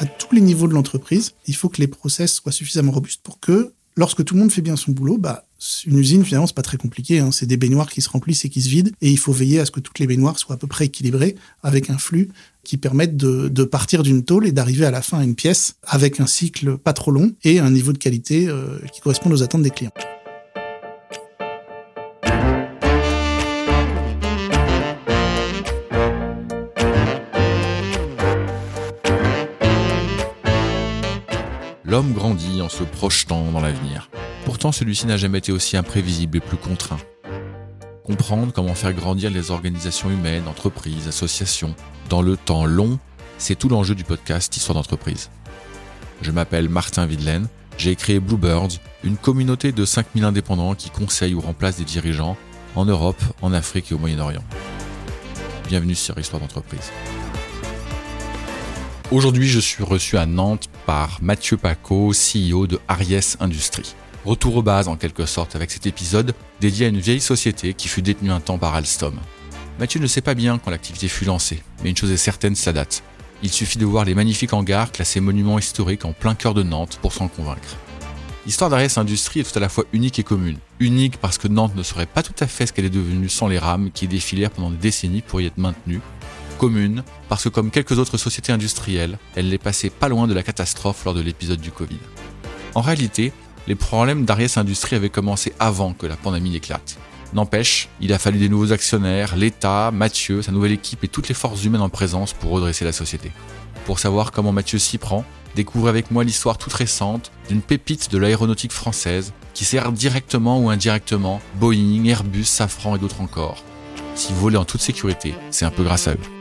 à tous les niveaux de l'entreprise. Il faut que les process soient suffisamment robustes pour que lorsque tout le monde fait bien son boulot, bah, une usine, finalement, c'est pas très compliqué. Hein. C'est des baignoires qui se remplissent et qui se vident. Et il faut veiller à ce que toutes les baignoires soient à peu près équilibrées avec un flux qui permette de, partir d'une tôle et d'arriver à la fin à une pièce avec un cycle pas trop long et un niveau de qualité euh, qui correspond aux attentes des clients. Grandit en se projetant dans l'avenir. Pourtant, celui-ci n'a jamais été aussi imprévisible et plus contraint. Comprendre comment faire grandir les organisations humaines, entreprises, associations, dans le temps long, c'est tout l'enjeu du podcast Histoire d'entreprise. Je m'appelle Martin Videlaine, j'ai créé Bluebirds, une communauté de 5000 indépendants qui conseillent ou remplacent des dirigeants en Europe, en Afrique et au Moyen-Orient. Bienvenue sur Histoire d'entreprise. Aujourd'hui, je suis reçu à Nantes par Mathieu Paco, CEO de Aries Industries. Retour aux bases en quelque sorte avec cet épisode dédié à une vieille société qui fut détenue un temps par Alstom. Mathieu ne sait pas bien quand l'activité fut lancée, mais une chose est certaine, ça date. Il suffit de voir les magnifiques hangars classés monuments historiques en plein cœur de Nantes pour s'en convaincre. L'histoire d'Ariès Industries est tout à la fois unique et commune. Unique parce que Nantes ne serait pas tout à fait ce qu'elle est devenue sans les rames qui défilèrent pendant des décennies pour y être maintenues, commune, parce que comme quelques autres sociétés industrielles, elle n'est passée pas loin de la catastrophe lors de l'épisode du Covid. En réalité, les problèmes d'Ariès Industries avaient commencé avant que la pandémie n'éclate. N'empêche, il a fallu des nouveaux actionnaires, l'État, Mathieu, sa nouvelle équipe et toutes les forces humaines en présence pour redresser la société. Pour savoir comment Mathieu s'y prend, découvrez avec moi l'histoire toute récente d'une pépite de l'aéronautique française qui sert directement ou indirectement Boeing, Airbus, Safran et d'autres encore. Si vous en toute sécurité, c'est un peu grâce à eux.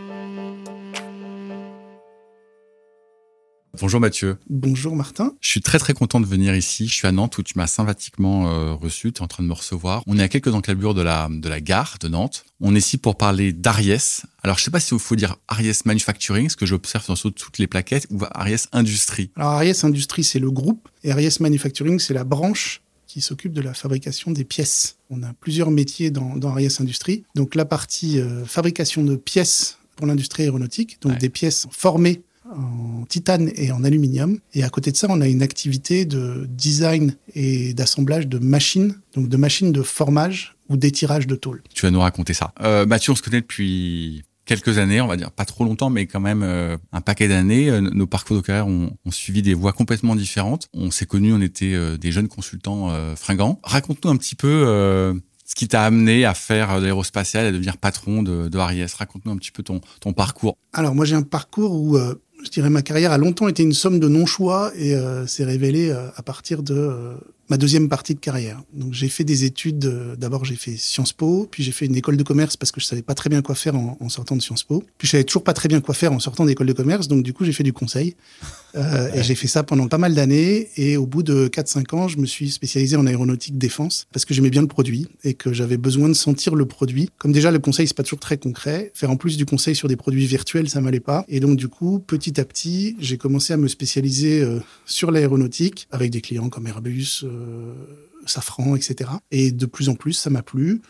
Bonjour Mathieu. Bonjour Martin. Je suis très très content de venir ici. Je suis à Nantes où tu m'as sympathiquement euh, reçu. Tu es en train de me recevoir. On est à quelques enclavures de la, de la gare de Nantes. On est ici pour parler d'Aries. Alors je sais pas si il faut dire Aries Manufacturing, ce que j'observe dans toutes les plaquettes, ou Aries Industrie. Alors Aries Industrie, c'est le groupe. Et Aries Manufacturing, c'est la branche qui s'occupe de la fabrication des pièces. On a plusieurs métiers dans, dans Aries Industrie. Donc la partie euh, fabrication de pièces pour l'industrie aéronautique, donc des pièces formées en titane et en aluminium. Et à côté de ça, on a une activité de design et d'assemblage de machines, donc de machines de formage ou d'étirage de tôle. Tu vas nous raconter ça. Euh, Mathieu, on se connaît depuis quelques années, on va dire pas trop longtemps, mais quand même euh, un paquet d'années. Euh, nos parcours de carrière ont, suivi des voies complètement différentes. On s'est connus, on était euh, des jeunes consultants fringants. Raconte-nous un petit peu ce qui t'a amené à faire de l'aérospatial, à devenir patron de, de Raconte-nous un petit peu ton, ton parcours. Alors moi j'ai un parcours où je dirais ma carrière a longtemps été une somme de non-choix et euh, s'est révélée euh, à partir de euh, ma deuxième partie de carrière. Donc j'ai fait des études. D'abord j'ai fait Sciences Po, puis j'ai fait une école de commerce parce que je savais pas très bien quoi faire en, en sortant de Sciences Po. Puis je savais toujours pas très bien quoi faire en sortant d'école de commerce. Donc du coup j'ai fait du conseil euh, et j'ai fait ça pendant pas mal d'années. Et au bout de 4-5 ans, je me suis spécialisé en aéronautique défense parce que j'aimais bien le produit et que j'avais besoin de sentir le produit. Comme déjà le conseil c'est pas toujours très concret, faire en plus du conseil sur des produits virtuels ça m'allait pas. Et donc du coup petit à petit j'ai commencé à me spécialiser euh, sur l'aéronautique avec des clients comme Airbus. Euh, Safran, etc. Et de plus en plus, ça m'a plu.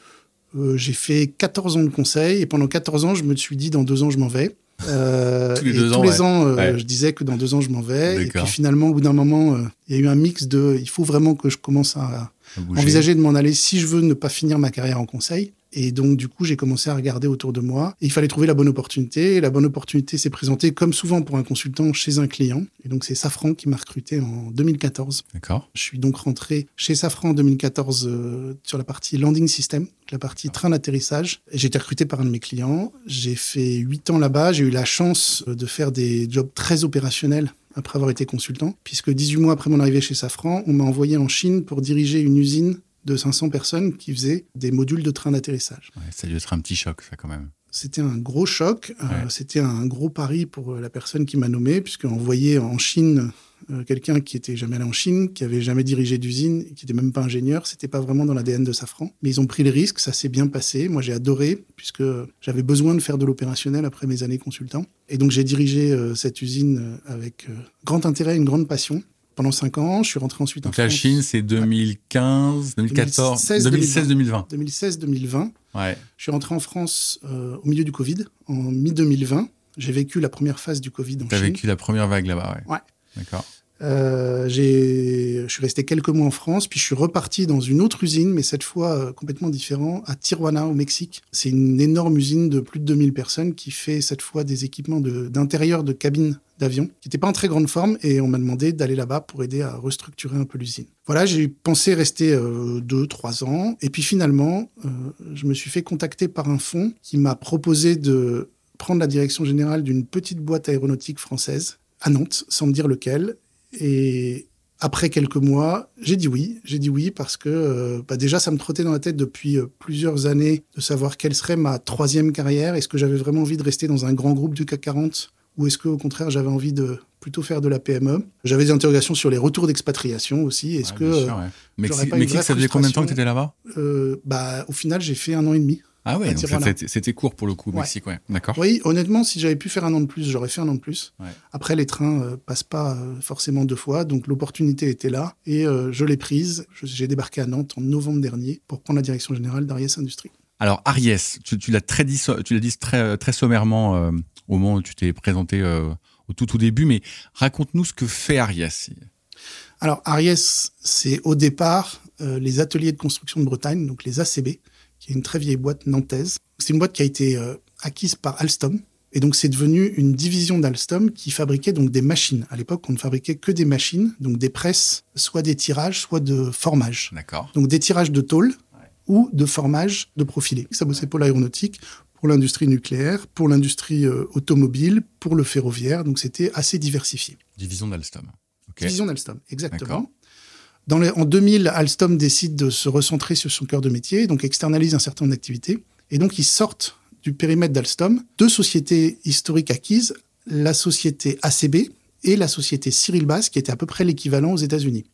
Euh, j'ai fait 14 ans de conseil et pendant 14 ans, je me suis dit dans deux ans, je m'en vais. Euh, tous les deux tous les ans, je disais que dans deux ans, je m'en vais. Et puis finalement, au bout d'un moment, il y a eu un mix de il faut vraiment que je commence à envisager de m'en aller si je veux ne pas finir ma carrière en conseil. Et donc, du coup, j'ai commencé à regarder autour de moi. il fallait trouver la bonne opportunité. Et la bonne opportunité s'est présentée, comme souvent pour un consultant, chez un client. Et donc, c'est Safran qui m'a recruté en 2014. D'accord. Je suis donc rentré chez Safran en 2014 euh, sur la partie landing system, la partie train d'atterrissage. J'ai été recruté par un de mes clients. J'ai fait huit ans là-bas. J'ai eu la chance de faire des jobs très opérationnels après avoir été consultant, puisque 18 mois après mon arrivée chez Safran, on m'a envoyé en Chine pour diriger une usine de 500 personnes qui faisaient des modules de train d'atterrissage. ça a dû être un petit choc, ça, quand même. C'était un gros choc. Euh, c'était un gros pari pour la personne qui m'a nommé, puisqu'on voyait en Chine euh, quelqu'un qui était jamais allé en Chine, qui avait jamais dirigé d'usine, qui était même pas ingénieur. C'était pas vraiment dans l'ADN de Safran. Mais ils ont pris le risque, ça s'est bien passé. Moi, j'ai adoré, puisque j'avais besoin de faire de l'opérationnel après mes années consultant. Et donc, j'ai dirigé euh, cette usine avec grand intérêt, une grande passion pendant 5 ans. Je suis rentré ensuite Donc en la Chine, c'est 2015, 2014, 2016-2020. 2016-2020. Ouais. Je suis rentré en France euh, au milieu du Covid, en mi-2020. J'ai vécu la première phase du Covid en T'as Chine. vécu la première vague là-bas, ouais. Ouais. D'accord. Euh, je suis resté quelques mois en France, puis je suis reparti dans une autre usine, mais cette fois euh, complètement différent, à Tijuana, au Mexique. C'est une énorme usine de plus de 2000 personnes qui fait cette fois des équipements de, d'intérieur de cabines d'avion, qui n'était pas en très grande forme, et on m'a demandé d'aller là-bas pour aider à restructurer un peu l'usine. Voilà, j'ai pensé rester euh, deux, trois ans, et puis finalement, euh, je me suis fait contacter par un fonds qui m'a proposé de prendre la direction générale d'une petite boîte aéronautique française à Nantes, sans me dire lequel. Et après quelques mois, j'ai dit oui. J'ai dit oui parce que euh, bah déjà, ça me trottait dans la tête depuis euh, plusieurs années de savoir quelle serait ma troisième carrière. Est-ce que j'avais vraiment envie de rester dans un grand groupe du CAC 40 ou est-ce qu'au contraire, j'avais envie de plutôt faire de la PME J'avais des interrogations sur les retours d'expatriation aussi. Est-ce Ouais, que bien sûr, ouais. Mexique, pas Mexique, ça faisait combien de temps que tu étais là-bas? Euh, bah, au final, j'ai fait un an et demi. Ah ouais, c'était- court pour le coup, Ouais. Mexique, ouais. D'accord. Oui, honnêtement, si j'avais pu faire un an de plus, j'aurais fait un an de plus. Ouais. Après, les trains euh, passent pas euh, forcément deux fois, donc l'opportunité était là et euh, je l'ai prise. J'ai débarqué à Nantes en novembre dernier pour prendre la direction générale d'Ariès Industries. Alors, Ariès, tu, tu l'as très dit, tu l'as dit très, très sommairement euh, au moment où tu t'es présenté au tout, tout début, mais raconte-nous ce que fait Ariès. Alors, Ariès, c'est au départ les ateliers de construction de Bretagne, donc les ACB, qui est une très vieille boîte nantaise. C'est une boîte qui a été euh, acquise par Alstom. Et donc, c'est devenu une division d'Alstom qui fabriquait donc des machines. À l'époque, on ne fabriquait que des machines, donc des presses, soit des tirages, soit de formage. D'accord. Donc, des tirages de tôle ou de formage de profilé. Ça bossait pour l'aéronautique, pour l'industrie nucléaire, pour l'industrie euh, automobile, pour le ferroviaire. Donc, c'était assez diversifié. Division d'Alstom. Division d'Alstom, exactement. D'accord. Dans les- en 2000, Alstom décide de se recentrer sur son cœur de métier, donc externalise un certain nombre d'activités. Et donc, ils sortent du périmètre d'Alstom deux sociétés historiques acquises, la société ACB et la société Cyril Bass, qui était à peu près l'équivalent aux États-Unis.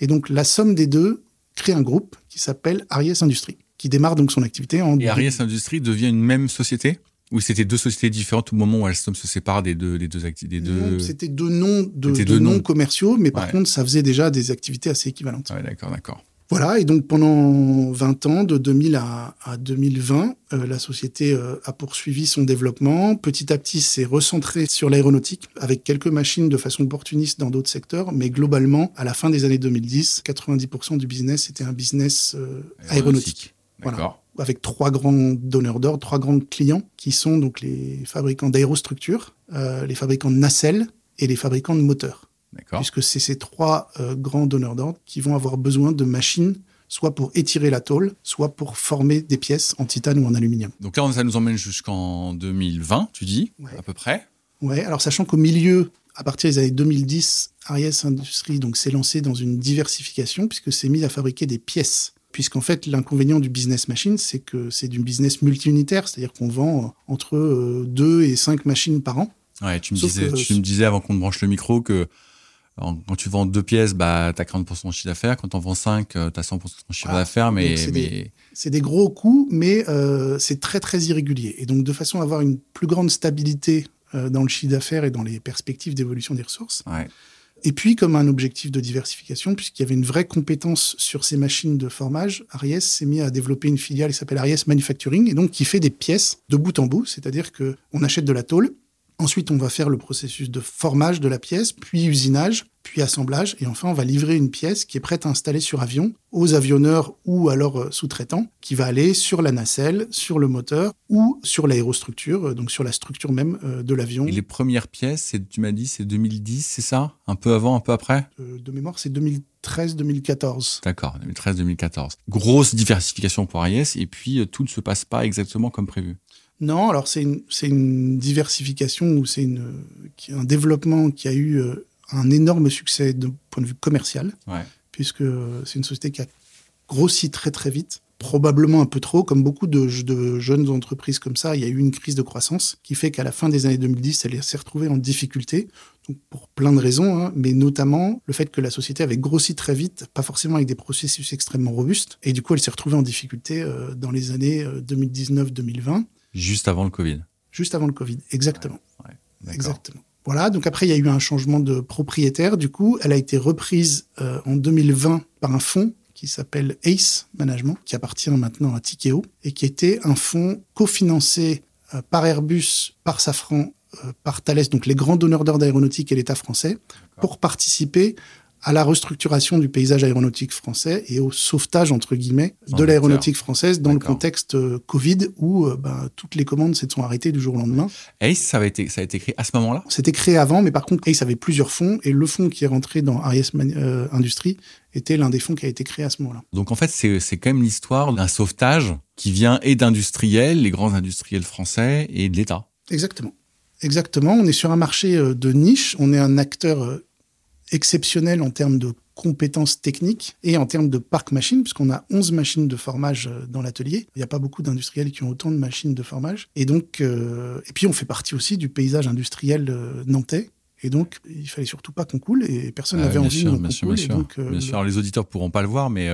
Et donc, la somme des deux crée un groupe qui s'appelle Ariès Industries, qui démarre donc son activité en... Et Ariès Industries devient une même société? Ou c'était deux sociétés différentes au moment où Alstom se sépare des deux, des deux activités deux... C'était deux noms, de, C'était deux deux noms noms. commerciaux, mais par Ouais. contre, ça faisait déjà des activités assez équivalentes. Ouais, d'accord, d'accord. Voilà, et donc pendant 20 ans, de 2000 à, à 2020, euh, la société euh, a poursuivi son développement. Petit à petit, s'est recentré sur l'aéronautique, avec quelques machines de façon opportuniste dans d'autres secteurs, mais globalement, à la fin des années 2010, 90% du business était un business euh, aéronautique. Voilà. Avec trois grands donneurs d'ordre, trois grands clients, qui sont donc les fabricants d'aérostructures, euh, les fabricants de nacelles et les fabricants de moteurs D'accord. puisque c'est ces trois euh, grands donneurs d'ordre qui vont avoir besoin de machines, soit pour étirer la tôle, soit pour former des pièces en titane ou en aluminium. Donc là, ça nous emmène jusqu'en 2020, tu dis, Ouais. à peu près. Ouais, alors sachant qu'au milieu, à partir des années 2010, Ariès Industries s'est lancé dans une diversification puisque c'est mis à fabriquer des pièces. Puisqu'en fait, l'inconvénient du business machine, c'est que c'est du business multi-unitaire, c'est-à-dire qu'on vend euh, entre 2 et 5 machines par an. Ouais, tu me, Sauf disais, que- tu me disais avant qu'on te branche le micro que quand tu vends deux pièces, bah, tu as 40% de chiffre d'affaires. Quand tu en vends 5, tu as 100% de chiffre Voilà. d'affaires. Mais, c'est des- mais C'est des gros coûts, mais euh, c'est très très irrégulier. Et donc de façon à avoir une plus grande stabilité euh, dans le chiffre d'affaires et dans les perspectives d'évolution des ressources. ouais. Et puis comme un objectif de diversification, puisqu'il y avait une vraie compétence sur ces machines de formage, Ariès s'est mis à développer une filiale qui s'appelle Ariès Manufacturing, et donc qui fait des pièces de bout en bout, c'est-à-dire que on achète de la tôle, ensuite on va faire le processus de formage de la pièce, puis usinage, puis assemblage, et enfin on va livrer une pièce qui est prête à installer sur avion aux avionneurs ou à leurs euh, sous-traitants, qui va aller sur la nacelle, sur le moteur ou sur l'aérostructure, euh, donc sur la structure même euh, de l'avion. Et les premières pièces, tu m'as dit, c'est 2010, c'est ça? Un peu avant, un peu après? Euh, de mémoire, c'est 2013-2014. D'accord, 2013-2014. Grosse diversification pour Ariès, et puis tout ne se passe pas exactement comme prévu. Non, alors c'est une, diversification ou c'est un développement qui a eu euh, un énorme succès de point de vue commercial, Ouais. puisque euh, c'est une société qui a grossi très très vite, probablement un peu trop, comme beaucoup de, de jeunes entreprises comme ça, il y a eu une crise de croissance qui fait qu'à la fin des années 2010, elle s'est retrouvée en difficulté, donc pour plein de raisons, hein, mais notamment le fait que la société avait grossi très vite, pas forcément avec des processus extrêmement robustes, et du coup elle s'est retrouvée en difficulté euh, dans les années euh, 2019-2020. Juste avant le Covid. Juste avant le Covid, exactement. Exactement. Voilà, donc après, il y a eu un changement de propriétaire. Du coup, elle a été reprise euh, en 2020 par un fonds qui s'appelle ACE Management, qui appartient maintenant à Tikeo, et qui était un fonds cofinancé euh, par Airbus, par Safran par Thales, donc les grands donneurs d'ordre aéronautique et l'État français, pour participer à la restructuration du paysage aéronautique français et au sauvetage, entre guillemets, de l'aéronautique française dans le contexte euh, Covid où euh, ben, toutes les commandes se sont arrêtées du jour au lendemain. ACE, ça, avait été, ça a été créé à ce moment-là? C'était créé avant, mais par contre, ACE avait plusieurs fonds et le fonds qui est rentré dans Arias euh, Industries était l'un des fonds qui a été créé à ce moment-là. Donc en fait, c'est quand même l'histoire d'un sauvetage qui vient et d'industriels, les grands industriels français, et de l'État. Exactement. Exactement. On est sur un marché de niche. On est un acteur exceptionnel en termes de compétences techniques et en termes de parc machine, puisqu'on a 11 machines de formage euh, dans l'atelier. Il n'y a pas beaucoup d'industriels qui ont autant de machines de formage. Et donc, euh, et puis on fait partie aussi du paysage industriel euh, nantais. Et donc, il fallait surtout pas qu'on coule et personne n'avait envie de bien sûr, bien sûr. Donc, bien sûr. Alors, les auditeurs pourront pas le voir, mais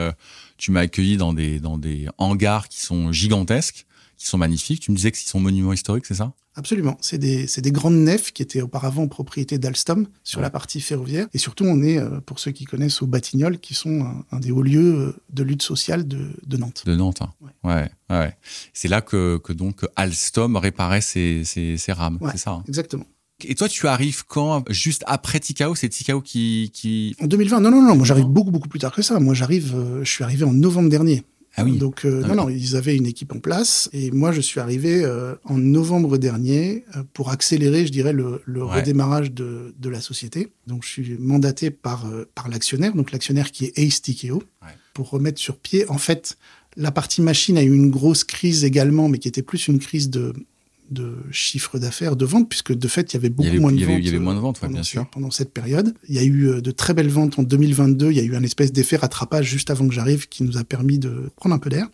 tu m'as accueilli dans des, dans des hangars qui sont gigantesques, qui sont magnifiques. Tu me disais que sont monuments historiques, c'est ça? Absolument. C'est des, des, grandes nefs qui étaient auparavant propriété d'Alstom sur la partie ferroviaire. Et surtout, on est, euh, pour ceux qui connaissent, au Batignolles, qui sont un, des hauts lieux euh, de lutte sociale de, de Nantes. De Nantes, hein. ouais. ouais, C'est là que, que, donc Alstom réparait ses, ses, rames, c'est ça hein. Exactement. Et toi, tu arrives quand Juste après Tikao? C'est Tikao qui, qui... En 2020 Non, non, non. Moi, j'arrive beaucoup, beaucoup plus tard que ça. Moi, j'arrive... Euh, je suis arrivé en novembre dernier. Ah oui. Donc euh, non, non, ils avaient une équipe en place et moi je suis arrivé euh, en novembre dernier euh, pour accélérer, je dirais, le, le redémarrage de, de, la société. Donc je suis mandaté par par l'actionnaire, donc l'actionnaire qui est Ace Tikeo, pour remettre sur pied. En fait, la partie machine a eu une grosse crise également, mais qui était plus une crise de de chiffre d'affaires, de vente, puisque de fait, il y avait beaucoup moins de ventes. Il y avait moins de ventes, bien sûr. Pendant cette période. Il y a eu euh, de très belles ventes en 2022. Il y a eu un espèce d'effet rattrapage juste avant que j'arrive qui nous a permis de prendre un peu d'air.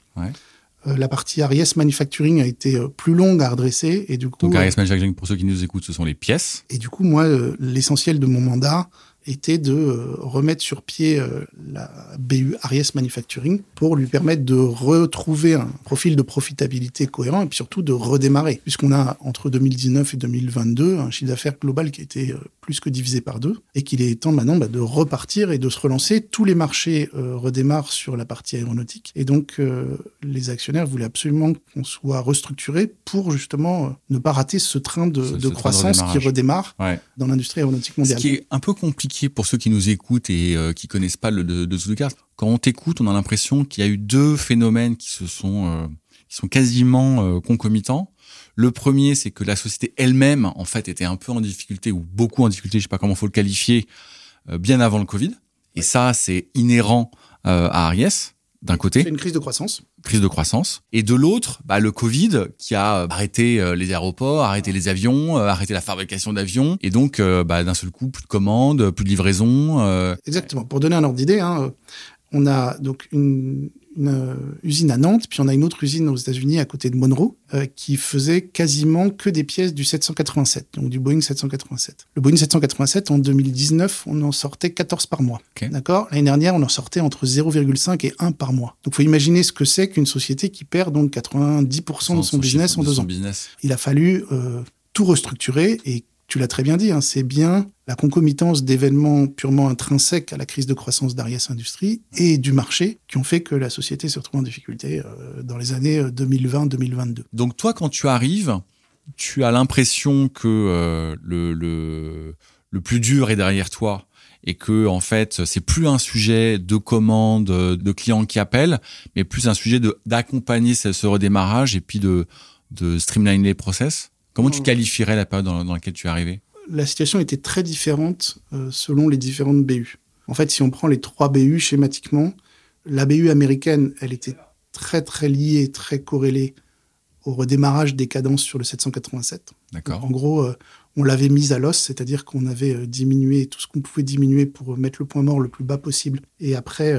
Euh, la partie Aries Manufacturing a été euh, plus longue à redresser et du coup. Donc Aries Manufacturing, pour ceux qui nous écoutent, ce sont les pièces. Et du coup, moi, l'essentiel de mon mandat, était de euh, remettre sur pied euh, la BU Aries Manufacturing pour lui permettre de retrouver un profil de profitabilité cohérent et puis surtout de redémarrer. Puisqu'on a entre 2019 et 2022 un chiffre d'affaires global qui a été euh, plus que divisé par deux et qu'il est temps maintenant bah, de repartir et de se relancer. Tous les marchés redémarrent sur la partie aéronautique et donc les actionnaires voulaient absolument qu'on soit restructuré pour justement ne pas rater ce train de, croissance qui redémarre dans l'industrie aéronautique mondiale. Ce qui est un peu compliqué pour ceux qui nous écoutent et euh, qui connaissent pas le de, de Quand on t'écoute, on a l'impression qu'il y a eu deux phénomènes qui se sont euh, qui sont quasiment euh, concomitants. Le premier, c'est que la société elle-même, en fait, était un peu en difficulté ou beaucoup en difficulté, je sais pas comment faut le qualifier, bien avant le Covid. Et ça, c'est inhérent à Aries d'un côté. une crise de croissance. Crise de croissance. Et de l'autre, bah, le Covid qui a euh, arrêté euh, les aéroports, arrêté les avions, euh, arrêté la fabrication d'avions. Et donc, bah, d'un seul coup, plus de commandes, plus de livraisons. Exactement. Pour donner un ordre d'idée, hein, on a donc une, une euh, usine à Nantes, puis on a une autre usine aux États-Unis à côté de Monroe euh, qui faisait quasiment que des pièces du 787, donc du Boeing 787. Le Boeing 787 en 2019, on en sortait 14 par mois. D'accord? L'année dernière, on en sortait entre 0,5 et 1 par mois. Donc, faut imaginer ce que c'est qu'une société qui perd donc 90% de son, business en deux ans. Il a fallu euh, tout restructurer et tu l'as très bien dit, hein, c'est bien la concomitance d'événements purement intrinsèques à la crise de croissance d'Arias Industries et du marché qui ont fait que la société se retrouve en difficulté euh, dans les années 2020-2022. Euh, Donc toi, quand tu arrives, tu as l'impression que euh, le, le, plus dur est derrière toi et que en fait c'est plus un sujet de commande de clients qui appellent mais plus un sujet d'accompagner ce, ce redémarrage et puis de de streamliner les process? Comment tu qualifierais la période dans, laquelle tu es arrivé? La situation était très différente euh, selon les différentes BU. En fait, si on prend les trois BU schématiquement, la BU américaine, elle était très très liée, très corrélée au redémarrage des cadences sur le 787. D'accord. En gros, euh, on l'avait mise à l'os, c'est-à-dire qu'on avait euh, diminué tout ce qu'on pouvait diminuer pour mettre le point mort le plus bas possible. Et après,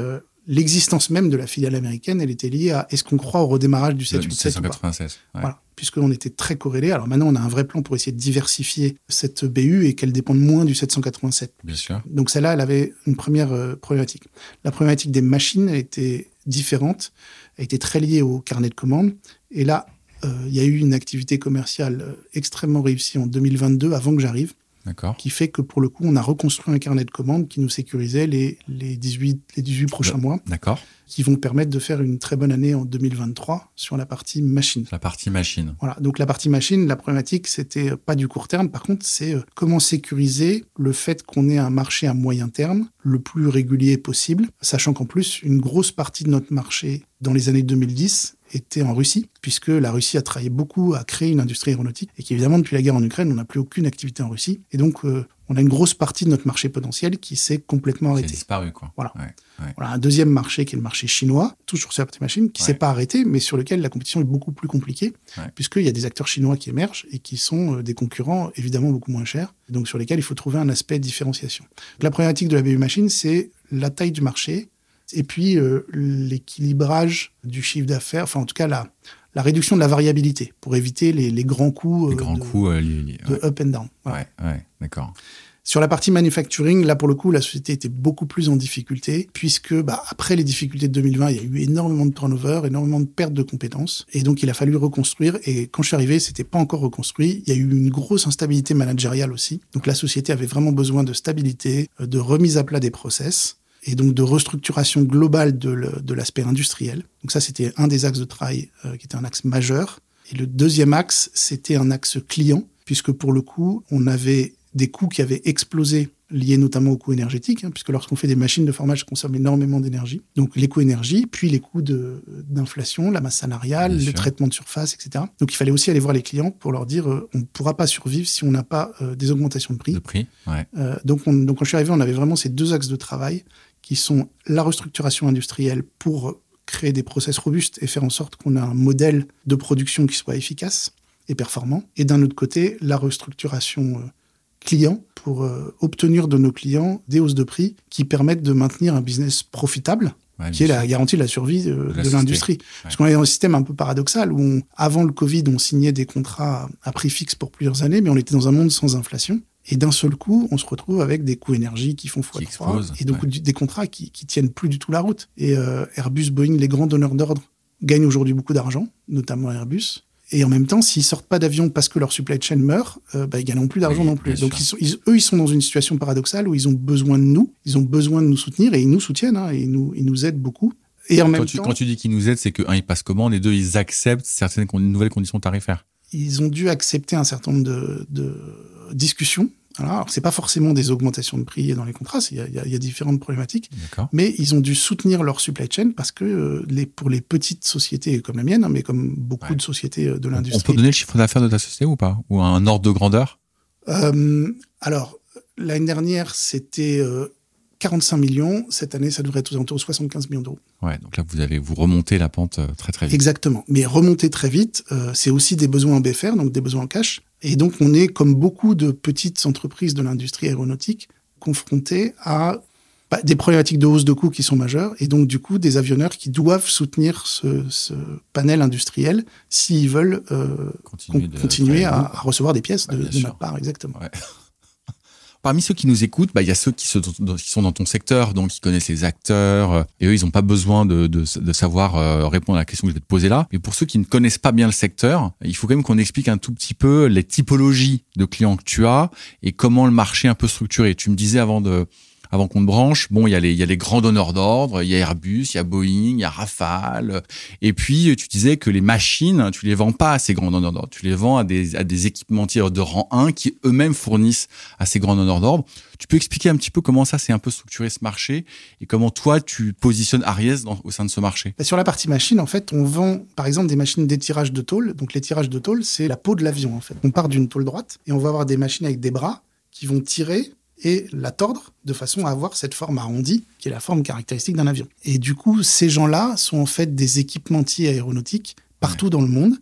l'existence même de la filiale américaine, elle était liée à est-ce qu'on croit au redémarrage du 787 Voilà, puisqu'on était très corrélés. Alors maintenant, on a un vrai plan pour essayer de diversifier cette BU et qu'elle dépende moins du 787. Bien sûr. Donc celle-là, elle avait une première euh, problématique. La problématique des machines, elle était différente, elle était très liée au carnet de commandes. Et là, euh, il y a eu une activité commerciale euh, extrêmement réussie en 2022, avant que j'arrive. Qui fait que pour le coup, on a reconstruit un carnet de commandes qui nous sécurisait les, les 18, les 18 prochains mois, D'accord. qui vont permettre de faire une très bonne année en 2023 sur la partie machine. La partie machine. Voilà, donc la partie machine, la problématique, c'était pas du court terme, par contre, c'est euh, comment sécuriser le fait qu'on ait un marché à moyen terme le plus régulier possible, sachant qu'en plus, une grosse partie de notre marché dans les années 2010 était en Russie, puisque la Russie a travaillé beaucoup à créer une industrie aéronautique, et qu'évidemment, depuis la guerre en Ukraine, on n'a plus aucune activité en Russie. Et donc, euh, on a une grosse partie de notre marché potentiel qui s'est complètement C'est arrêtée. disparu, quoi. Voilà. Ouais, ouais. Voilà, un deuxième marché qui est le marché chinois, toujours sur la partie machine, qui Ouais. s'est pas arrêté, mais sur lequel la compétition est beaucoup plus compliquée, puisqu'il y a des acteurs chinois qui émergent et qui sont euh, des concurrents évidemment beaucoup moins chers, donc sur lesquels il faut trouver un aspect de différenciation. La problématique de la BU machine, c'est la taille du marché et puis euh, l'équilibrage du chiffre d'affaires, enfin en tout cas la, la réduction de la variabilité pour éviter les, les grands coups Les euh, grands de, coups euh, de ouais. up and down. Voilà. Ouais, ouais, d'accord. Sur la partie manufacturing, là pour le coup, la société était beaucoup plus en difficulté, puisque bah, après les difficultés de 2020, il y a eu énormément de turnover, énormément de perte de compétences, et donc il a fallu reconstruire. Et quand je suis arrivé, c'était pas encore reconstruit. Il y a eu une grosse instabilité managériale aussi. Donc la société avait vraiment besoin de stabilité, de remise à plat des process. Et donc de restructuration globale de de l'aspect industriel. Donc ça, c'était un des axes de travail euh, qui était un axe majeur. Et le deuxième axe, c'était un axe client, puisque pour le coup, on avait des coûts qui avaient explosé, liés notamment aux coûts énergétiques, hein, puisque lorsqu'on fait des machines de formage, ça consomme énormément d'énergie. Donc les coûts énergie, puis les coûts de- d'inflation, la masse salariale, Bien le sûr. traitement de surface, etc. Donc il fallait aussi aller voir les clients pour leur dire, euh, on ne pourra pas survivre si on n'a pas euh, des augmentations de prix. Le prix, ouais. Donc, on- donc quand je suis arrivé, on avait vraiment ces deux axes de travail qui sont la restructuration industrielle pour créer des process robustes et faire en sorte qu'on a un modèle de production qui soit efficace et performant. Et d'un autre côté, la restructuration euh, client pour euh, obtenir de nos clients des hausses de prix qui permettent de maintenir un business profitable ouais, qui est la garantie de la survie de, la de l'industrie. Parce qu'on est dans un système un peu paradoxal où, on- avant le Covid, on signait des contrats à prix fixe pour plusieurs années, mais on était dans un monde sans inflation. Et d'un seul coup, on se retrouve avec des coûts énergie qui font x3 explosent, et donc ouais. des contrats qui, qui tiennent plus du tout la route. Et euh, Airbus, Boeing, les grands donneurs d'ordre, gagnent aujourd'hui beaucoup d'argent, notamment Airbus. Et en même temps, s'ils sortent pas d'avion parce que leur supply chain meurt, euh, bah, ils gagneront plus d'argent Oui, non plus. Donc sûr. ils sont, ils- eux, ils sont dans une situation paradoxale où ils ont besoin de nous, ils ont besoin de nous soutenir et ils nous soutiennent, hein, et ils nous, ils nous aident beaucoup. Et en même Quand tu, temps, quand tu dis qu'ils nous aident, c'est que, un, ils passent commande, et deux, ils acceptent certaines con- nouvelles conditions tarifaires. Ils ont dû accepter un certain nombre de, de discussions. Voilà. Alors, c'est pas forcément des augmentations de prix dans les contrats, il y a- y, y différentes problématiques, mais ils ont dû soutenir leur supply chain parce que euh, les, pour les petites sociétés comme la mienne, hein, mais comme beaucoup Ouais. de sociétés euh, de On peut l'industrie. donner le chiffre d'affaires de ta société ou pas? Ou un ordre de grandeur? Euh, alors, l'année dernière, c'était euh, 45 millions. Cette année, ça devrait être aux alentours de 75 millions d'euros. Ouais, donc là, vous avez vous remontez la pente euh, très très vite. Exactement. Mais remonter très vite, euh, c'est aussi des besoins en BFR, donc des besoins en cash. Et donc, on est, comme beaucoup de petites entreprises de l'industrie aéronautique, confrontés à bah, des problématiques de hausse de coûts qui sont majeures, et donc, du coup, des avionneurs qui doivent soutenir ce, ce panel industriel s'ils veulent euh, Continuer, con- à, à recevoir des pièces Bah, de, de notre part, exactement. Parmi ceux qui nous écoutent, bah, il y a ceux qui, sont dans ton secteur, donc qui connaissent les acteurs, euh, et eux, ils n'ont pas besoin de, de, de savoir euh, répondre à la question que je vais te poser là. Mais pour ceux qui ne connaissent pas bien le secteur, il faut quand même qu'on explique un tout petit peu les typologies de clients que tu as et comment le marché est un peu structuré. Tu me disais avant de avant qu'on te branche, bon, il y a les, y grands donneurs d'ordre, il y a Airbus, il y a Boeing, il y a Rafale. Et puis, tu disais que les machines, tu les vends pas à ces grands donneurs d'ordre. Tu les vends à des, équipementiers de rang 1 qui eux-mêmes fournissent à ces grands donneurs d'ordre. Tu peux expliquer un petit peu comment ça s'est un peu structuré ce marché et comment toi, tu positionnes Ariès dans, au sein de ce marché? Bah, Sur la partie machine, en fait, on vend, par exemple, des machines d'étirage de tôle. Donc, les tirages de tôle, c'est la peau de l'avion, en fait. On part d'une tôle droite et on va avoir des machines avec des bras qui vont tirer et la tordre de façon à avoir cette forme arrondie, qui est la forme caractéristique d'un avion. Et du coup, ces gens-là sont en fait des équipementiers aéronautiques partout dans le monde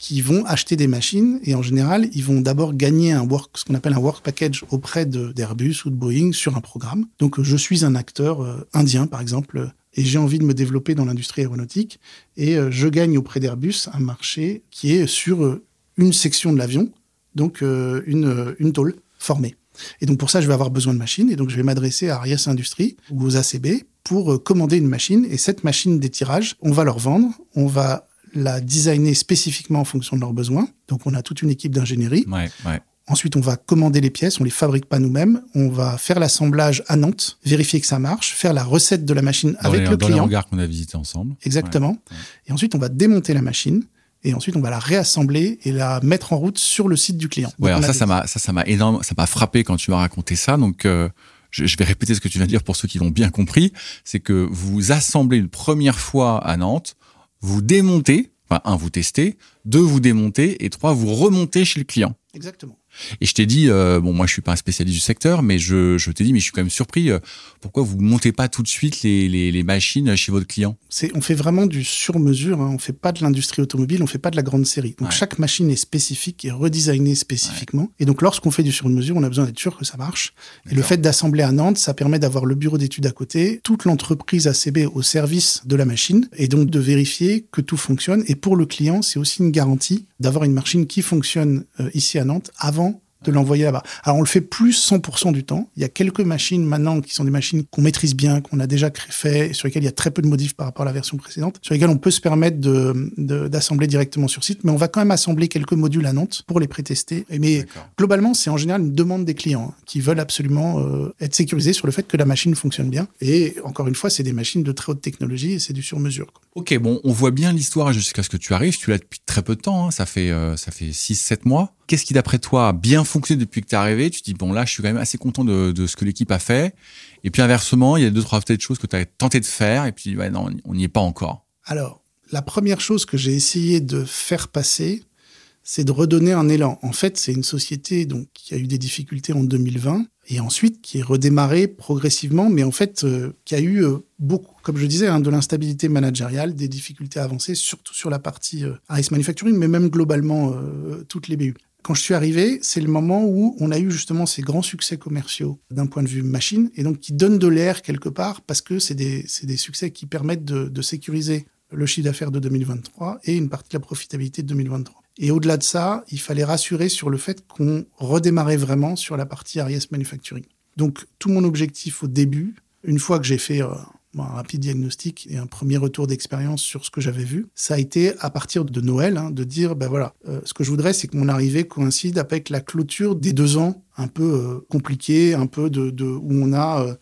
qui vont acheter des machines et en général, ils vont d'abord gagner un work, ce qu'on appelle un work package auprès d'Airbus ou de Boeing sur un programme. Donc, je suis un acteur euh, indien, par exemple, et j'ai envie de me développer dans l'industrie aéronautique et euh, je gagne auprès d'Airbus un marché qui est sur euh, une section de l'avion, donc une, une tôle formée. Et donc pour ça, je vais avoir besoin de machines et donc je vais m'adresser à Arias Industries ou aux ACB pour euh, commander une machine et cette machine d'étirage, on va leur vendre, on va la designer spécifiquement en fonction de leurs besoins. Donc on a toute une équipe d'ingénierie. Ouais, ouais. Ensuite, on va commander les pièces, on les fabrique pas nous-mêmes. On va faire l'assemblage à Nantes, vérifier que ça marche, faire la recette de la machine avec le dans client. les qu'on a visité ensemble. Exactement. Et ensuite, on va démonter la machine. Et ensuite, on va la réassembler et la mettre en route sur le site du client. Ouais, alors ça, ça m'a, ça, ça m'a énorme, ça m'a frappé quand tu m'as raconté ça. Donc, euh, je, je, vais répéter ce que tu viens de dire pour ceux qui l'ont bien compris. C'est que vous assemblez une première fois à Nantes, vous démontez, enfin, un, vous testez, deux, vous démontez, et trois, vous remontez chez le client. Exactement. Et je t'ai dit, euh, bon, moi je suis pas un spécialiste du secteur, mais je, je t'ai dit, mais je suis quand même surpris. Euh, pourquoi vous montez pas tout de suite les, les, les machines chez votre client? C'est, on fait vraiment du sur-mesure. Hein. On fait pas de l'industrie automobile, on fait pas de la grande série. Donc Ouais. chaque machine est spécifique et redesignée spécifiquement. Et donc lorsqu'on fait du sur-mesure, on a besoin d'être sûr que ça marche. Et le fait d'assembler à Nantes, ça permet d'avoir le bureau d'études à côté, toute l'entreprise ACB au service de la machine, et donc de vérifier que tout fonctionne. Et pour le client, c'est aussi une garantie d'avoir une machine qui fonctionne euh, ici à Nantes avant de l'envoyer là-bas. Alors on le fait plus 100% du temps. Il y a quelques machines maintenant qui sont des machines qu'on maîtrise bien, qu'on a déjà fait, et sur lesquelles il y a très peu de modifs par rapport à la version précédente, sur lesquelles on peut se permettre de- de- d'assembler directement sur site. Mais on va quand même assembler quelques modules à Nantes pour les prétester. Mais globalement, c'est en général une demande des clients hein, qui veulent absolument euh, être sécurisés sur le fait que la machine fonctionne bien. Et encore une fois, c'est des machines de très haute technologie et c'est du sur-mesure. Ok, bon, on voit bien l'histoire jusqu'à ce que tu arrives. Tu l'as depuis très peu de temps, hein, ça fait euh, ça fait 6-7 mois. Qu'est-ce qui, d'après toi, a bien fonctionné depuis que tu es arrivé? Tu te dis, bon, là, je suis quand même assez content de, ce que l'équipe a fait. Et puis, inversement, il y a deux, trois peut-être choses que tu as tenté de faire. Et puis, non, on n'y est pas encore. Alors, la première chose que j'ai essayé de faire passer, c'est de redonner un élan. En fait, c'est une société donc qui a eu des difficultés en 2020 et ensuite qui est redémarrée progressivement, mais en fait euh, qui a eu euh, beaucoup, comme je disais, hein, de l'instabilité managériale, des difficultés avancées, surtout sur la partie euh, Manufacturing, mais même globalement euh, toutes les BU. Quand je suis arrivé, c'est le moment où on a eu justement ces grands succès commerciaux d'un point de vue machine, et donc qui donnent de l'air quelque part, parce que c'est des, des succès qui permettent de, sécuriser le chiffre d'affaires de 2023 et une partie de la profitabilité de 2023. Et au-delà de ça, il fallait rassurer sur le fait qu'on redémarrait vraiment sur la partie Ariès Manufacturing. Donc, tout mon objectif au début, une fois que j'ai fait euh, un rapide diagnostic et un premier retour d'expérience sur ce que j'avais vu, ça a été à partir de Noël, hein, de dire, ben voilà, euh, ce que je voudrais, c'est que mon arrivée coïncide avec la clôture des deux ans un peu euh, compliqués, un peu de, de où on a euh,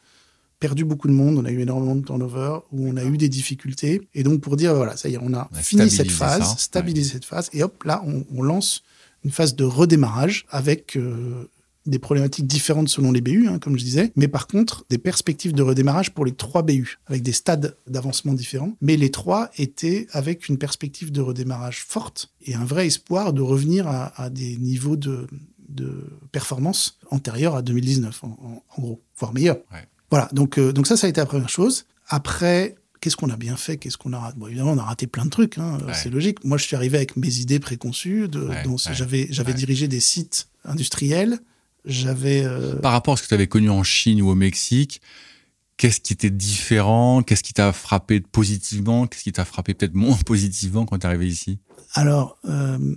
perdu beaucoup de monde, on a eu énormément de turnover, où on a eu des difficultés. Et donc pour dire, voilà, ça y est, on a On a fini cette phase, ça, stabilisé cette phase, et hop, là, on, on lance une phase de redémarrage avec euh, des problématiques différentes selon les BU, hein, comme je disais, mais par contre, des perspectives de redémarrage pour les trois BU, avec des stades d'avancement différents. Mais les trois étaient avec une perspective de redémarrage forte et un vrai espoir de revenir à, à des niveaux de, de performance antérieurs à 2019, en, en- en gros, voire meilleurs. Ouais. Voilà, donc, euh, donc ça, ça a été la première chose. Après, qu'est-ce qu'on a bien fait? Qu'est-ce qu'on a raté Bon, évidemment, on a raté plein de trucs, hein, Ouais. c'est logique. Moi, je suis arrivé avec mes idées préconçues. Ouais, j'avais j'avais dirigé des sites industriels. J'avais euh, Par rapport à ce que tu avais connu en Chine ou au Mexique, qu'est-ce qui était différent? Qu'est-ce qui t'a frappé positivement? Qu'est-ce qui t'a frappé peut-être moins positivement quand tu es arrivé ici? Alors, euh,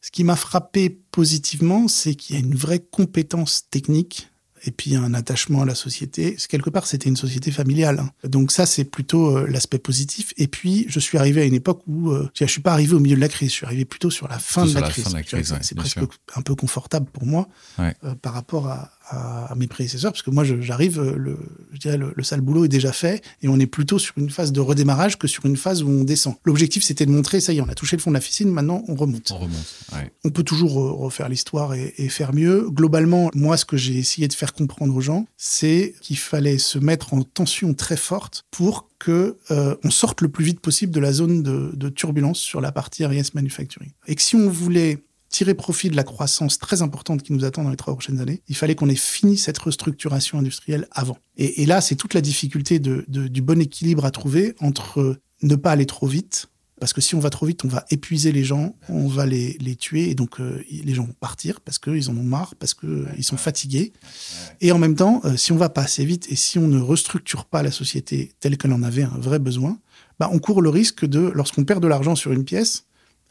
ce qui m'a frappé positivement, c'est qu'il y a une vraie compétence technique et puis un attachement à la société. Quelque part, c'était une société familiale. hein. Donc ça, c'est plutôt euh, l'aspect positif. Et puis, je suis arrivé à une époque où euh, je suis pas arrivé au milieu de la crise. Je suis arrivé plutôt sur la fin, de sur la, la crise. fin de la crise, C'est- ouais, presque sûr. un peu confortable pour moi Ouais. euh, par rapport à, à- à mes prédécesseurs, parce que moi, j'arrive, euh, le, je dirais, le, le sale boulot est déjà fait, et on est plutôt sur une phase de redémarrage que sur une phase où on descend. L'objectif, c'était de montrer, ça y est, on a touché le fond de la piscine, maintenant on remonte. On remonte. Ouais. On peut toujours euh, refaire l'histoire et, et faire mieux. Globalement, moi, ce que j'ai essayé de faire comprendre aux gens, c'est qu'il fallait se mettre en tension très forte pour que euh, on sorte le plus vite possible de la zone de, de turbulence sur la partie RIS Manufacturing. Et que si on voulait tirer profit de la croissance très importante qui nous attend dans les trois prochaines années, il fallait qu'on ait fini cette restructuration industrielle avant. Et, et là, c'est toute la difficulté de, de- du bon équilibre à trouver entre ne pas aller trop vite, parce que si on va trop vite, on va épuiser les gens, on va les, les tuer, et donc euh, les gens vont partir parce qu'ils en ont marre, parce qu'ils sont fatigués. Et en même temps, euh, si on va pas assez vite et si on ne restructure pas la société telle qu'elle en avait un vrai besoin, bah, on court le risque de, lorsqu'on perd de l'argent sur une pièce,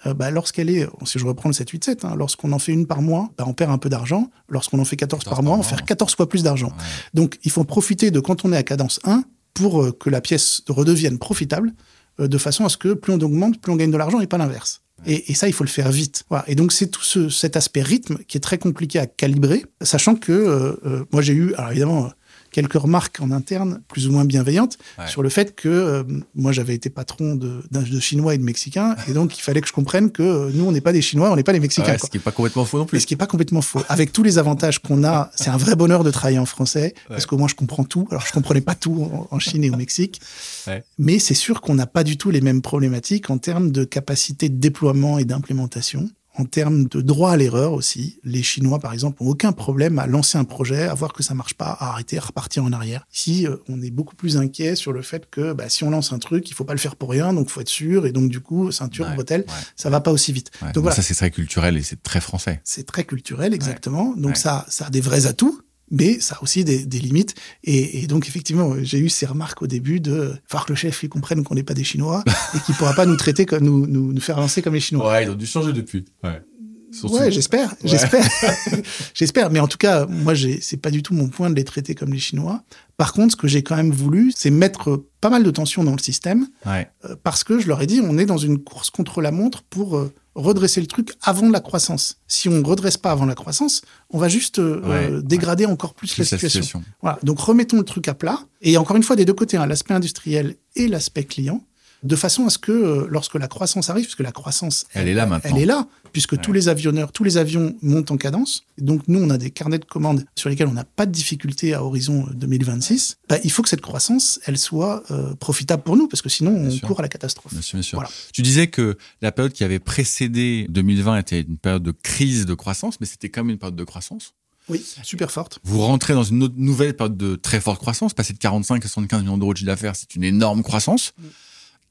euh, bah, lorsqu'elle est, si je reprends le 787, hein, lorsqu'on en fait une par mois, bah, on perd un peu d'argent. Lorsqu'on en fait 14 par 14 mois, on fait 14 fois plus d'argent. Ouais. Donc, il faut profiter de quand on est à cadence 1 pour euh, que la pièce redevienne profitable. euh, de façon à ce que plus on augmente, plus on gagne de l'argent et pas l'inverse. Et, et, ça, il faut le faire vite. Voilà. Et donc, c'est tout ce, cet aspect rythme qui est très compliqué à calibrer, sachant que moi, j'ai eu, alors évidemment, quelques remarques en interne, plus ou moins bienveillantes, ouais. sur le fait que euh, moi j'avais été patron de, de, Chinois et de Mexicains, et donc il fallait que je comprenne que euh, nous on n'est pas des Chinois, on n'est pas les Mexicains. Ouais, ce qui n'est pas complètement faux non plus. Et ce qui n'est pas complètement faux. Avec tous les avantages qu'on a, c'est un vrai bonheur de travailler en français, ouais. parce qu'au moins je comprends tout. Alors je comprenais pas tout en, en Chine et au Mexique, mais c'est sûr qu'on n'a pas du tout les mêmes problématiques en termes de capacité de déploiement et d'implémentation en termes de droit à l'erreur aussi. Les Chinois, par exemple, n'ont aucun problème à lancer un projet, à voir que ça marche pas, à arrêter, à repartir en arrière. Ici, euh, on est beaucoup plus inquiet sur le fait que bah, si on lance un truc, il faut pas le faire pour rien, donc faut être sûr. Et donc du coup, ceinture, ouais, bretelle, ouais. ça va pas aussi vite. Ouais. Donc voilà. ça c'est très culturel et c'est très français. C'est très culturel, exactement. Donc ça, ça a des vrais atouts mais ça a aussi des, des limites. Et, et, donc, effectivement, j'ai eu ces remarques au début de faire que le chef il comprenne qu'on n'est pas des Chinois et qu'il pourra pas nous traiter comme nous, nous, nous faire lancer comme les Chinois. Ouais, ils ont dû changer depuis. Ouais. Surtout... Ouais, j'espère, ouais. j'espère, j'espère. Mais en tout cas, moi, c'est pas du tout mon point de les traiter comme les Chinois. Par contre, ce que j'ai quand même voulu, c'est mettre pas mal de tension dans le système, ouais. euh, parce que je leur ai dit, on est dans une course contre la montre pour euh, redresser le truc avant la croissance. Si on ne redresse pas avant la croissance, on va juste euh, ouais, dégrader ouais. encore plus, plus la, situation. la, situation. Voilà. Donc remettons le truc à plat. Et encore une fois, des deux côtés, hein, l'aspect industriel et l'aspect client de façon à ce que euh, lorsque la croissance arrive, puisque la croissance, elle, elle est là maintenant, elle est là, puisque ouais. tous les avionneurs, tous les avions montent en cadence. Donc nous, on a des carnets de commandes sur lesquels on n'a pas de difficulté à horizon 2026. Bah, il faut que cette croissance, elle soit euh, profitable pour nous, parce que sinon, bien on sûr. court à la catastrophe. Bien sûr, bien sûr. Voilà. Tu disais que la période qui avait précédé 2020 était une période de crise de croissance, mais c'était quand même une période de croissance. Oui, super forte. Vous rentrez dans une autre, nouvelle période de très forte croissance. Passer de 45 à 75 millions d'euros de chiffre d'affaires, c'est une énorme croissance. Mm.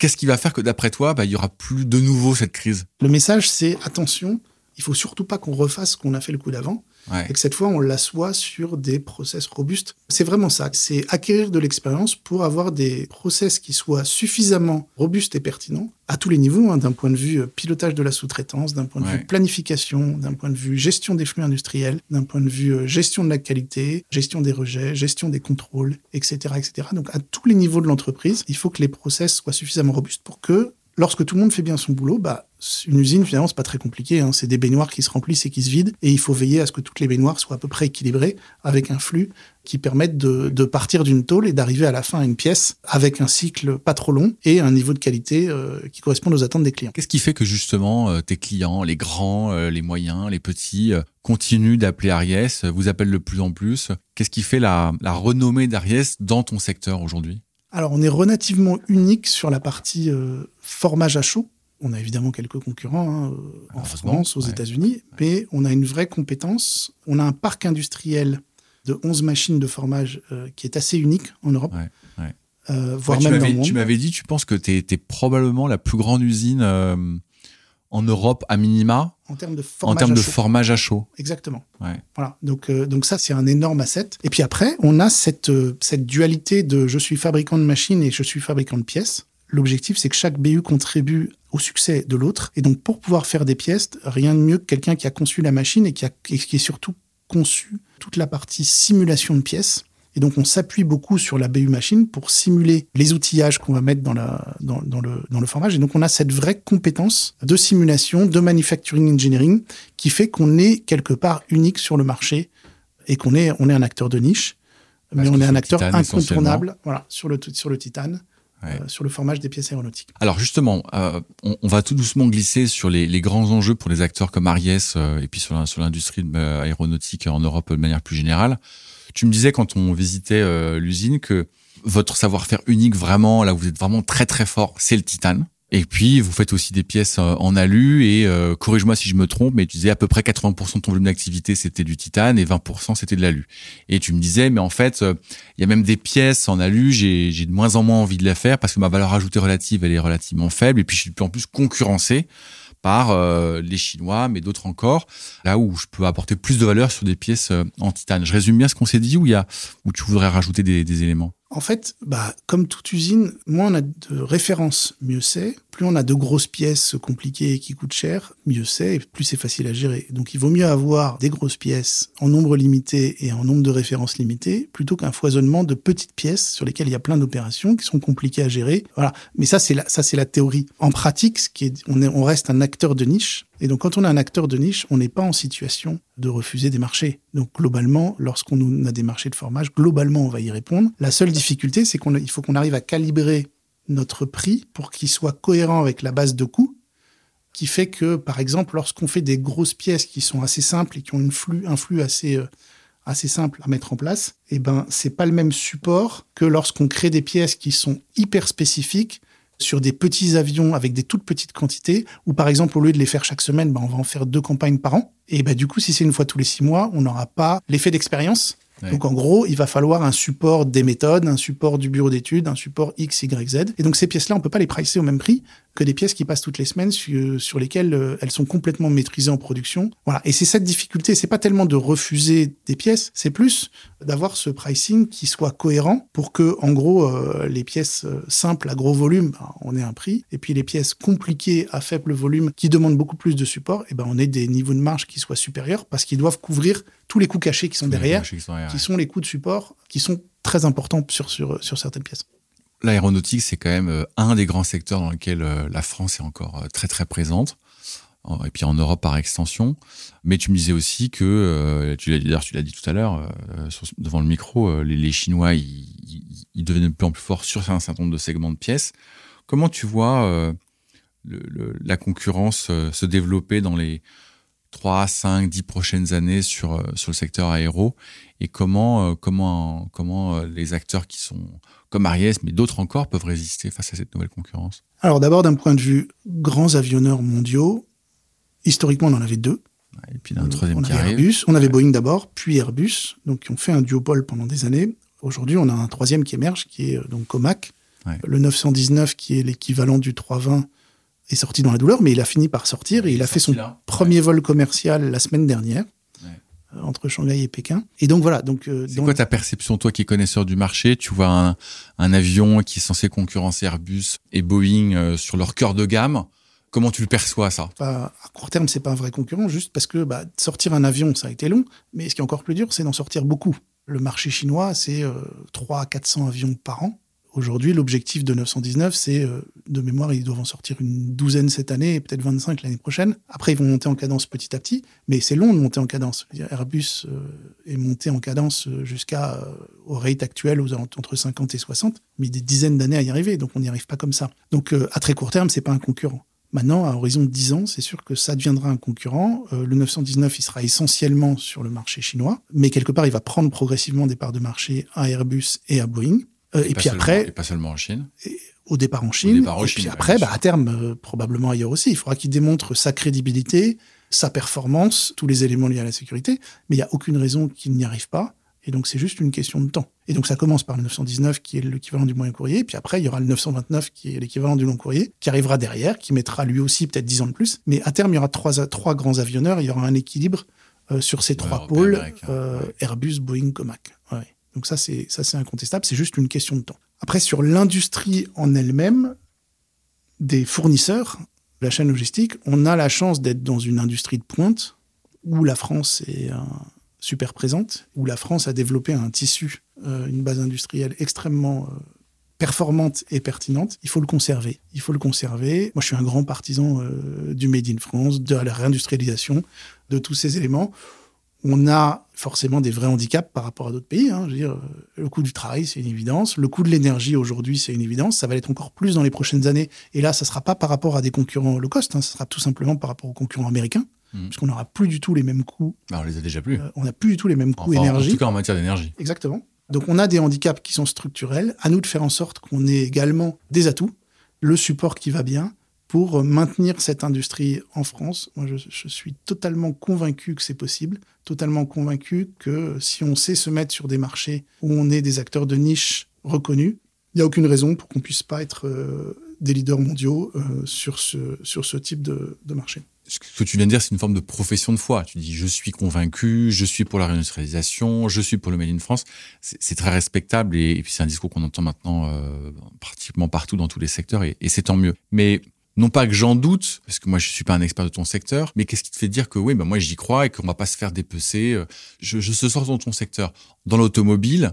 Qu'est-ce qui va faire que d'après toi, bah, il y aura plus de nouveau cette crise? Le message, c'est attention, il faut surtout pas qu'on refasse ce qu'on a fait le coup d'avant. Ouais. Et que cette fois, on l'assoit sur des process robustes. C'est vraiment ça. C'est acquérir de l'expérience pour avoir des process qui soient suffisamment robustes et pertinents à tous les niveaux, hein, d'un point de vue pilotage de la sous-traitance, d'un point de ouais. vue planification, d'un point de vue gestion des flux industriels, d'un point de vue euh, gestion de la qualité, gestion des rejets, gestion des contrôles, etc., etc. Donc, à tous les niveaux de l'entreprise, il faut que les process soient suffisamment robustes pour que lorsque tout le monde fait bien son boulot, bah, une usine, finalement, c'est pas très compliqué. Hein. C'est des baignoires qui se remplissent et qui se vident. Et il faut veiller à ce que toutes les baignoires soient à peu près équilibrées avec un flux qui permette de, partir d'une tôle et d'arriver à la fin à une pièce avec un cycle pas trop long et un niveau de qualité euh, qui correspond aux attentes des clients. Qu'est-ce qui fait que justement euh, tes clients, les grands, euh, les moyens, les petits, continuent d'appeler Ariès, vous appellent de plus en plus? Qu'est-ce qui fait la, la renommée d'Ariès dans ton secteur aujourd'hui? Alors, on est relativement unique sur la partie euh, formage à chaud. On a évidemment quelques concurrents hein, en France, aux ouais. États-Unis, ouais. mais on a une vraie compétence. On a un parc industriel de 11 machines de formage euh, qui est assez unique en Europe. Ouais, euh, voire même dans le monde. Tu m'avais dit, tu penses que tu es, probablement la plus grande usine euh, en Europe à minima en termes de formage, en termes à, de chaud. formage à chaud. Exactement. Ouais. Voilà. Donc, euh, donc ça, c'est un énorme asset. Et puis après, on a cette, euh, cette dualité de je suis fabricant de machines et je suis fabricant de pièces. L'objectif, c'est que chaque BU contribue au succès de l'autre. Et donc, pour pouvoir faire des pièces, rien de mieux que quelqu'un qui a conçu la machine et qui, a, et qui est surtout conçu toute la partie simulation de pièces et donc, on s'appuie beaucoup sur la BU machine pour simuler les outillages qu'on va mettre dans, la, dans, dans, le, dans le formage. Et donc, on a cette vraie compétence de simulation, de manufacturing engineering, qui fait qu'on est quelque part unique sur le marché et qu'on est, on est un acteur de niche, Parce mais on est un acteur incontournable voilà, sur, le, sur le titane. Ouais. Euh, sur le formage des pièces aéronautiques. Alors justement, euh, on, on, va tout doucement glisser sur les, les, grands enjeux pour les acteurs comme Ariès euh, et puis sur l'industrie aéronautique en Europe de manière plus générale. Tu me disais quand on visitait euh, l'usine que votre savoir-faire unique vraiment, là où vous êtes vraiment très très fort, c'est le titane. Et puis vous faites aussi des pièces euh, en alu et euh, corrige-moi si je me trompe, mais tu disais à peu près 80% de ton volume d'activité c'était du titane et 20% c'était de l'alu. Et tu me disais mais en fait euh, il y a même des pièces en alu, j'ai j'ai de moins en moins envie de les faire parce que ma valeur ajoutée relative elle est relativement faible et puis je suis de plus en plus concurrencé par euh, les Chinois, mais d'autres encore, là où je peux apporter plus de valeur sur des pièces euh, en titane. Je résume bien ce qu'on s'est dit ou il y a où tu voudrais rajouter des, des éléments? En fait, bah, comme toute usine, moins on a de références, mieux c'est. Plus on a de grosses pièces compliquées qui coûtent cher, mieux c'est, et plus c'est facile à gérer. Donc il vaut mieux avoir des grosses pièces en nombre limité et en nombre de références limitées, plutôt qu'un foisonnement de petites pièces sur lesquelles il y a plein d'opérations qui sont compliquées à gérer. Voilà. Mais ça, c'est la, ça, c'est la théorie. En pratique, ce qui est, on, est, on reste un acteur de niche. Et donc, quand on a un acteur de niche, on n'est pas en situation de refuser des marchés. Donc, globalement, lorsqu'on a des marchés de formage, globalement, on va y répondre. La seule difficulté, c'est qu'il faut qu'on arrive à calibrer notre prix pour qu'il soit cohérent avec la base de coût, qui fait que, par exemple, lorsqu'on fait des grosses pièces qui sont assez simples et qui ont une flux, un flux assez, euh, assez simple à mettre en place, eh ben, c'est pas le même support que lorsqu'on crée des pièces qui sont hyper spécifiques sur des petits avions avec des toutes petites quantités, ou par exemple, au lieu de les faire chaque semaine, ben, on va en faire deux campagnes par an. Et ben, du coup, si c'est une fois tous les six mois, on n'aura pas l'effet d'expérience donc en gros, il va falloir un support des méthodes, un support du bureau d'études, un support X, Y, Z. Et donc ces pièces-là, on peut pas les pricer au même prix que des pièces qui passent toutes les semaines sur, lesquelles euh, elles sont complètement maîtrisées en production. Voilà. Et c'est cette difficulté. C'est pas tellement de refuser des pièces, c'est plus d'avoir ce pricing qui soit cohérent pour que, en gros, euh, les pièces euh, simples à gros volume, ben, on ait un prix. Et puis les pièces compliquées à faible volume qui demandent beaucoup plus de support, et eh ben on ait des niveaux de marge qui soient supérieurs parce qu'ils doivent couvrir tous les coûts cachés qui sont derrière, qui sont, qui sont les coûts de support, qui sont très importants sur, sur, sur certaines pièces. L'aéronautique, c'est quand même euh, un des grands secteurs dans lequel euh, la France est encore euh, très très présente, et puis en Europe par extension. Mais tu me disais aussi que, l'as tu l'as dit tout à l'heure devant le micro, les, Chinois, ils, ils, devenaient de plus en plus forts sur un certain nombre de segments de pièces. Comment tu vois la concurrence se développer dans les 3, 5, 10 prochaines années sur, sur le secteur aéro? Et comment, comment, comment les acteurs qui sont comme Ariès, mais d'autres encore, peuvent résister face à cette nouvelle concurrence Alors d'abord, d'un point de vue grands avionneurs mondiaux, historiquement, on en avait deux. Et puis d'un troisième on qui avait Airbus, on avait Boeing d'abord, puis Airbus, donc qui ont fait un duopole pendant des années. Aujourd'hui, on a un troisième qui émerge, qui est euh, donc Comac. Le 919, qui est l'équivalent du 320, est sorti dans la douleur, mais il a fini par sortir et il, a fait son premier vol commercial la semaine dernière. Euh, entre Shanghai et Pékin. Et donc voilà. Donc euh, c'est quoi ta perception, toi qui es connaisseur du marché? Tu vois un, un, avion qui est censé concurrencer Airbus et Boeing euh, sur leur cœur de gamme. Comment tu le perçois ça? À court terme, c'est pas un vrai concurrent, juste parce que bah, sortir un avion, ça a été long. Mais ce qui est encore plus dur, c'est d'en sortir beaucoup. Le marché chinois, c'est euh, 300 à 400 avions par an. Aujourd'hui, l'objectif de 919, c'est, euh, de mémoire, ils doivent en sortir une douzaine cette année et peut-être 25 l'année prochaine. Après, ils vont monter en cadence petit à petit, mais c'est long de monter en cadence. Airbus euh, est monté en cadence euh, jusqu'à, au rate actuel, entre 50 et 60, mais des dizaines d'années à y arriver, donc on n'y arrive pas comme ça. Donc, à très court terme, c'est pas un concurrent. Maintenant, à horizon de 10 ans, c'est sûr que ça deviendra un concurrent. le 919, il sera essentiellement sur le marché chinois, mais quelque part, il va prendre progressivement des parts de marché à Airbus et à Boeing. Euh, et, puis après, et pas seulement en Chine. au départ en Chine. et puis après, bah, à terme, euh, probablement ailleurs aussi. Il faudra qu'il démontre sa crédibilité, sa performance, tous les éléments liés à la sécurité. Mais il n'y a aucune raison qu'il n'y arrive pas. Et donc, c'est juste une question de temps. Et donc, ça commence par le 919, qui est l'équivalent du moyen courrier. Puis après, il y aura le 929, qui est l'équivalent du long courrier, qui arrivera derrière, qui mettra lui aussi peut-être 10 ans de plus. Mais à terme, il y aura trois, trois grands avionneurs. Il y aura un équilibre euh, sur ces trois pôles, Airbus, Boeing, Comac. Ouais. Donc ça, c'est ça, c'est incontestable. C'est juste une question de temps. Après, sur l'industrie en elle-même, des fournisseurs, la chaîne logistique, on a la chance d'être dans une industrie de pointe où la France est super présente, où la France a développé un tissu, euh, une base industrielle extrêmement euh, performante et pertinente. Il faut le conserver. Il faut le conserver. Moi, je suis un grand partisan euh, du Made in France, de la réindustrialisation, de tous ces éléments on a forcément des vrais handicaps par rapport à d'autres pays. Hein. Je veux dire, le coût du travail, c'est une évidence. Le coût de l'énergie aujourd'hui, c'est une évidence. Ça va l'être encore plus dans les prochaines années. Et là, ça ne sera pas par rapport à des concurrents low cost, hein. ça sera tout simplement par rapport aux concurrents américains, mmh. puisqu'on n'aura plus du tout les mêmes coûts. Bah, on les a déjà plus. Euh, on n'a plus du tout les mêmes coûts énergie. En tout cas, en matière d'énergie. Exactement. Donc, on a des handicaps qui sont structurels. À nous de faire en sorte qu'on ait également des atouts, le support qui va bien, pour maintenir cette industrie en France. Moi, je, suis totalement convaincu que c'est possible, totalement convaincu que si on sait se mettre sur des marchés où on est des acteurs de niche reconnus, il n'y a aucune raison pour qu'on puisse pas être euh, des leaders mondiaux sur, ce, sur ce type de, marché ce que tu viens de dire, c'est une forme de profession de foi. Tu dis, je suis convaincu, je suis pour la réindustrialisation, je suis pour le Made in France. C'est très respectable et, c'est un discours qu'on entend maintenant euh, pratiquement partout dans tous les secteurs et, c'est tant mieux. Mais non pas que j'en doute, parce que moi je suis pas un expert de ton secteur, mais qu'est-ce qui te fait dire que oui, ben moi j'y crois et qu'on va pas se faire dépecer. Euh, je, je se sors dans ton secteur. Dans l'automobile,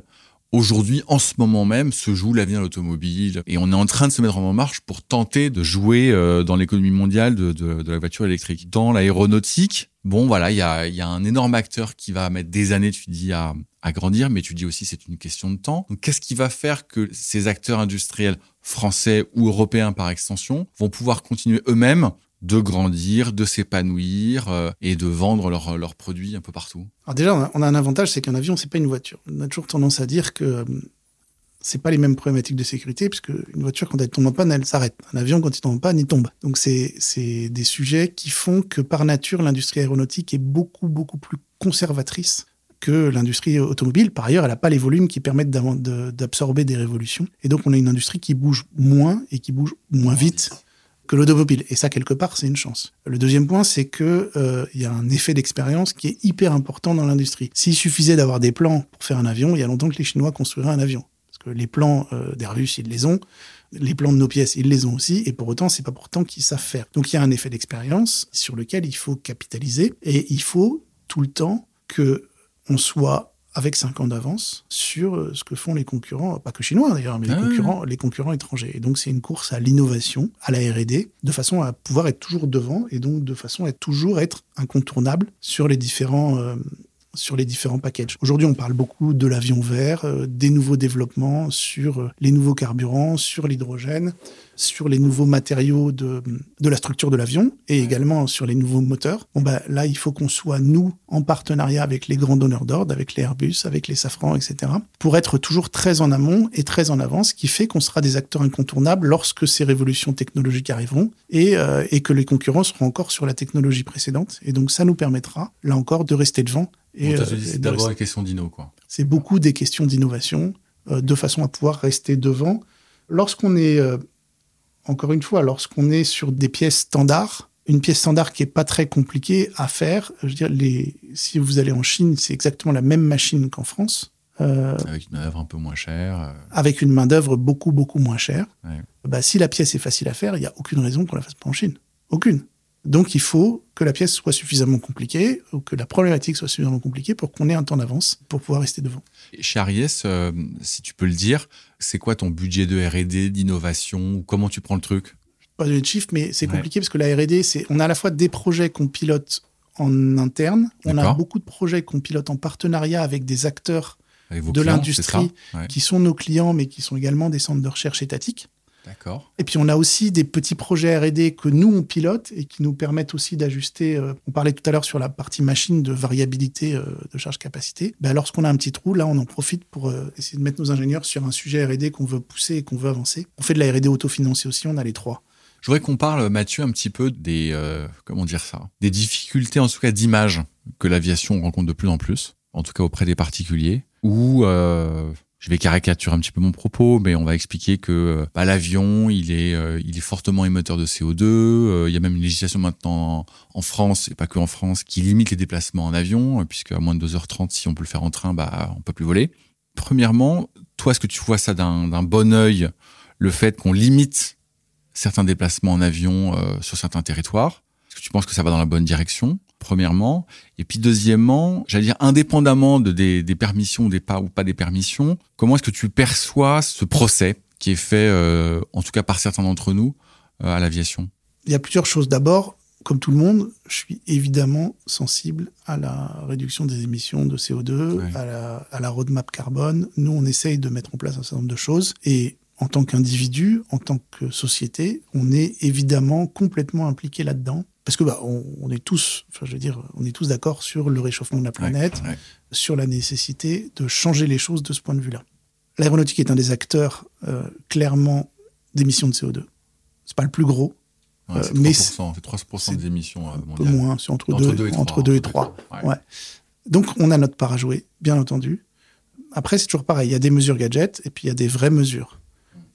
Aujourd'hui, en ce moment même, se joue l'avenir de l'automobile et on est en train de se mettre en marche pour tenter de jouer euh, dans l'économie mondiale de, de, de, la voiture électrique. Dans l'aéronautique, bon voilà, il y a, y a, un énorme acteur qui va mettre des années, tu dis, à, à grandir, mais tu dis aussi c'est une question de temps. Qu'est-ce qui va faire que ces acteurs industriels français ou européens par extension vont pouvoir continuer eux-mêmes de grandir, de s'épanouir euh, et de vendre leurs produits un peu partout Alors déjà, on a, un avantage, c'est qu'un avion, c'est pas une voiture. On a toujours tendance à dire que euh, c'est pas les mêmes problématiques de sécurité, puisque une voiture, quand elle tombe en panne, elle s'arrête. Un avion, quand il tombe en panne, il tombe. Donc c'est des sujets qui font que par nature, l'industrie aéronautique est beaucoup, beaucoup plus conservatrice que l'industrie automobile. Par ailleurs, elle n'a pas les volumes qui permettent d'absorber des révolutions. Et donc, on a une industrie qui bouge moins et qui bouge moins vite que l'automobile. Et ça, quelque part, c'est une chance. Le deuxième point, c'est que euh, il y a un effet d'expérience qui est hyper important dans l'industrie. S'il suffisait d'avoir des plans pour faire un avion, il y a longtemps que les Chinois construiraient un avion. Parce que les plans euh, d'Airbus, ils les ont. Les plans de nos pièces, ils les ont aussi. Et pour autant, c'est pas pourtant qu'ils savent faire. Donc, il y a un effet d'expérience sur lequel il faut capitaliser. Et il faut tout le temps que on soit avec 5 ans d'avance sur euh, ce que font les concurrents, pas que chinois d'ailleurs, mais les, ah concurrents, les concurrents étrangers. Et donc c'est une course à l'innovation, à la R&D, de façon à pouvoir être toujours devant et donc de façon à toujours être incontournable sur les différents euh, sur les différents packages. Aujourd'hui, on parle beaucoup de l'avion vert, euh, des nouveaux développements sur les nouveaux carburants, sur l'hydrogène, sur les nouveaux matériaux de, de la structure de l'avion et également sur les nouveaux moteurs. Bon, bah, là, il faut qu'on soit, nous, en partenariat avec les grands donneurs d'ordre, avec les Airbus, avec les Safran, etc., pour être toujours très en amont et très en avance, ce qui fait qu'on sera des acteurs incontournables lorsque ces révolutions technologiques arriveront et, euh, et que les concurrents seront encore sur la technologie précédente. Et donc, ça nous permettra, là encore, de rester devant. Et, euh, c'est d'abord une question d'inno, quoi. C'est beaucoup des questions d'innovation, euh, de façon à pouvoir rester devant. Lorsqu'on est encore une fois, lorsqu'on est sur des pièces standards, une pièce standard qui est pas très compliquée à faire, je veux dire, les, si vous allez en Chine, c'est exactement la même machine qu'en France. Euh, avec une main-d'œuvre un peu moins chère. Euh. Avec une main-d'œuvre beaucoup, beaucoup moins chère. Bah, si la pièce est facile à faire, il n'y a aucune raison qu'on la fasse pas en Chine. Aucune. Donc il faut que la pièce soit suffisamment compliquée ou que la problématique soit suffisamment compliquée pour qu'on ait un temps d'avance pour pouvoir rester devant. Chez Aries, euh, si tu peux le dire, c'est quoi ton budget de R&D, d'innovation ou comment tu prends le truc? Pas de chiffre, mais c'est compliqué parce que la R&D, c'est on a à la fois des projets qu'on pilote en interne, on a beaucoup de projets qu'on pilote en partenariat avec des acteurs de l'industrie qui sont nos clients, mais qui sont également des centres de recherche étatiques. D'accord. Et puis on a aussi des petits projets R&D que nous on pilote et qui nous permettent aussi d'ajuster. Euh, on parlait tout à l'heure sur la partie machine de variabilité euh, de charge capacité. Ben, lorsqu'on a un petit trou, là on en profite pour euh, essayer de mettre nos ingénieurs sur un sujet R&D qu'on veut pousser et qu'on veut avancer. On fait de la R&D autofinancée aussi. On a les trois. Je voudrais qu'on parle, Mathieu, un petit peu des comment dire ça, des difficultés en tout cas d'image que l'aviation rencontre de plus en plus, en tout cas auprès des particuliers, ou je vais caricaturer un petit peu mon propos, mais on va expliquer que bah, l'avion, il est, euh, il est fortement émetteur de CO2. Euh, il y a même une législation maintenant en, France, et pas que en France, qui limite les déplacements en avion, euh, puisque à moins de 2h30, si on peut le faire en train, bah, on peut plus voler. Premièrement, toi, est-ce que tu vois ça d'un bon œil, le fait qu'on limite certains déplacements en avion sur certains territoires? Est-ce que tu penses que ça va dans la bonne direction? Premièrement. Et puis deuxièmement, j'allais dire indépendamment de des, des, permissions, des pas ou pas des permissions, comment est-ce que tu perçois ce procès qui est fait, euh, en tout cas par certains d'entre nous, euh, à l'aviation? Il y a plusieurs choses. D'abord, comme tout le monde, je suis évidemment sensible à la réduction des émissions de CO2, à, la, à la roadmap carbone. Nous, on essaye de mettre en place un certain nombre de choses et en tant qu'individu, en tant que société, on est évidemment complètement impliqué là-dedans parce que bah, on, est tous, enfin, je veux dire, on est tous d'accord sur le réchauffement de la planète, sur la nécessité de changer les choses de ce point de vue-là. L'aéronautique est un des acteurs euh, clairement d'émissions de CO2. C'est pas le plus gros, euh, mais c'est 3% des émissions euh, mondiales. Un peu moins, c'est entre, deux, entre 2 et 3. Ouais. Donc on a notre part à jouer, bien entendu. Après, c'est toujours pareil. Il y a des mesures gadgets et puis il y a des vraies mesures.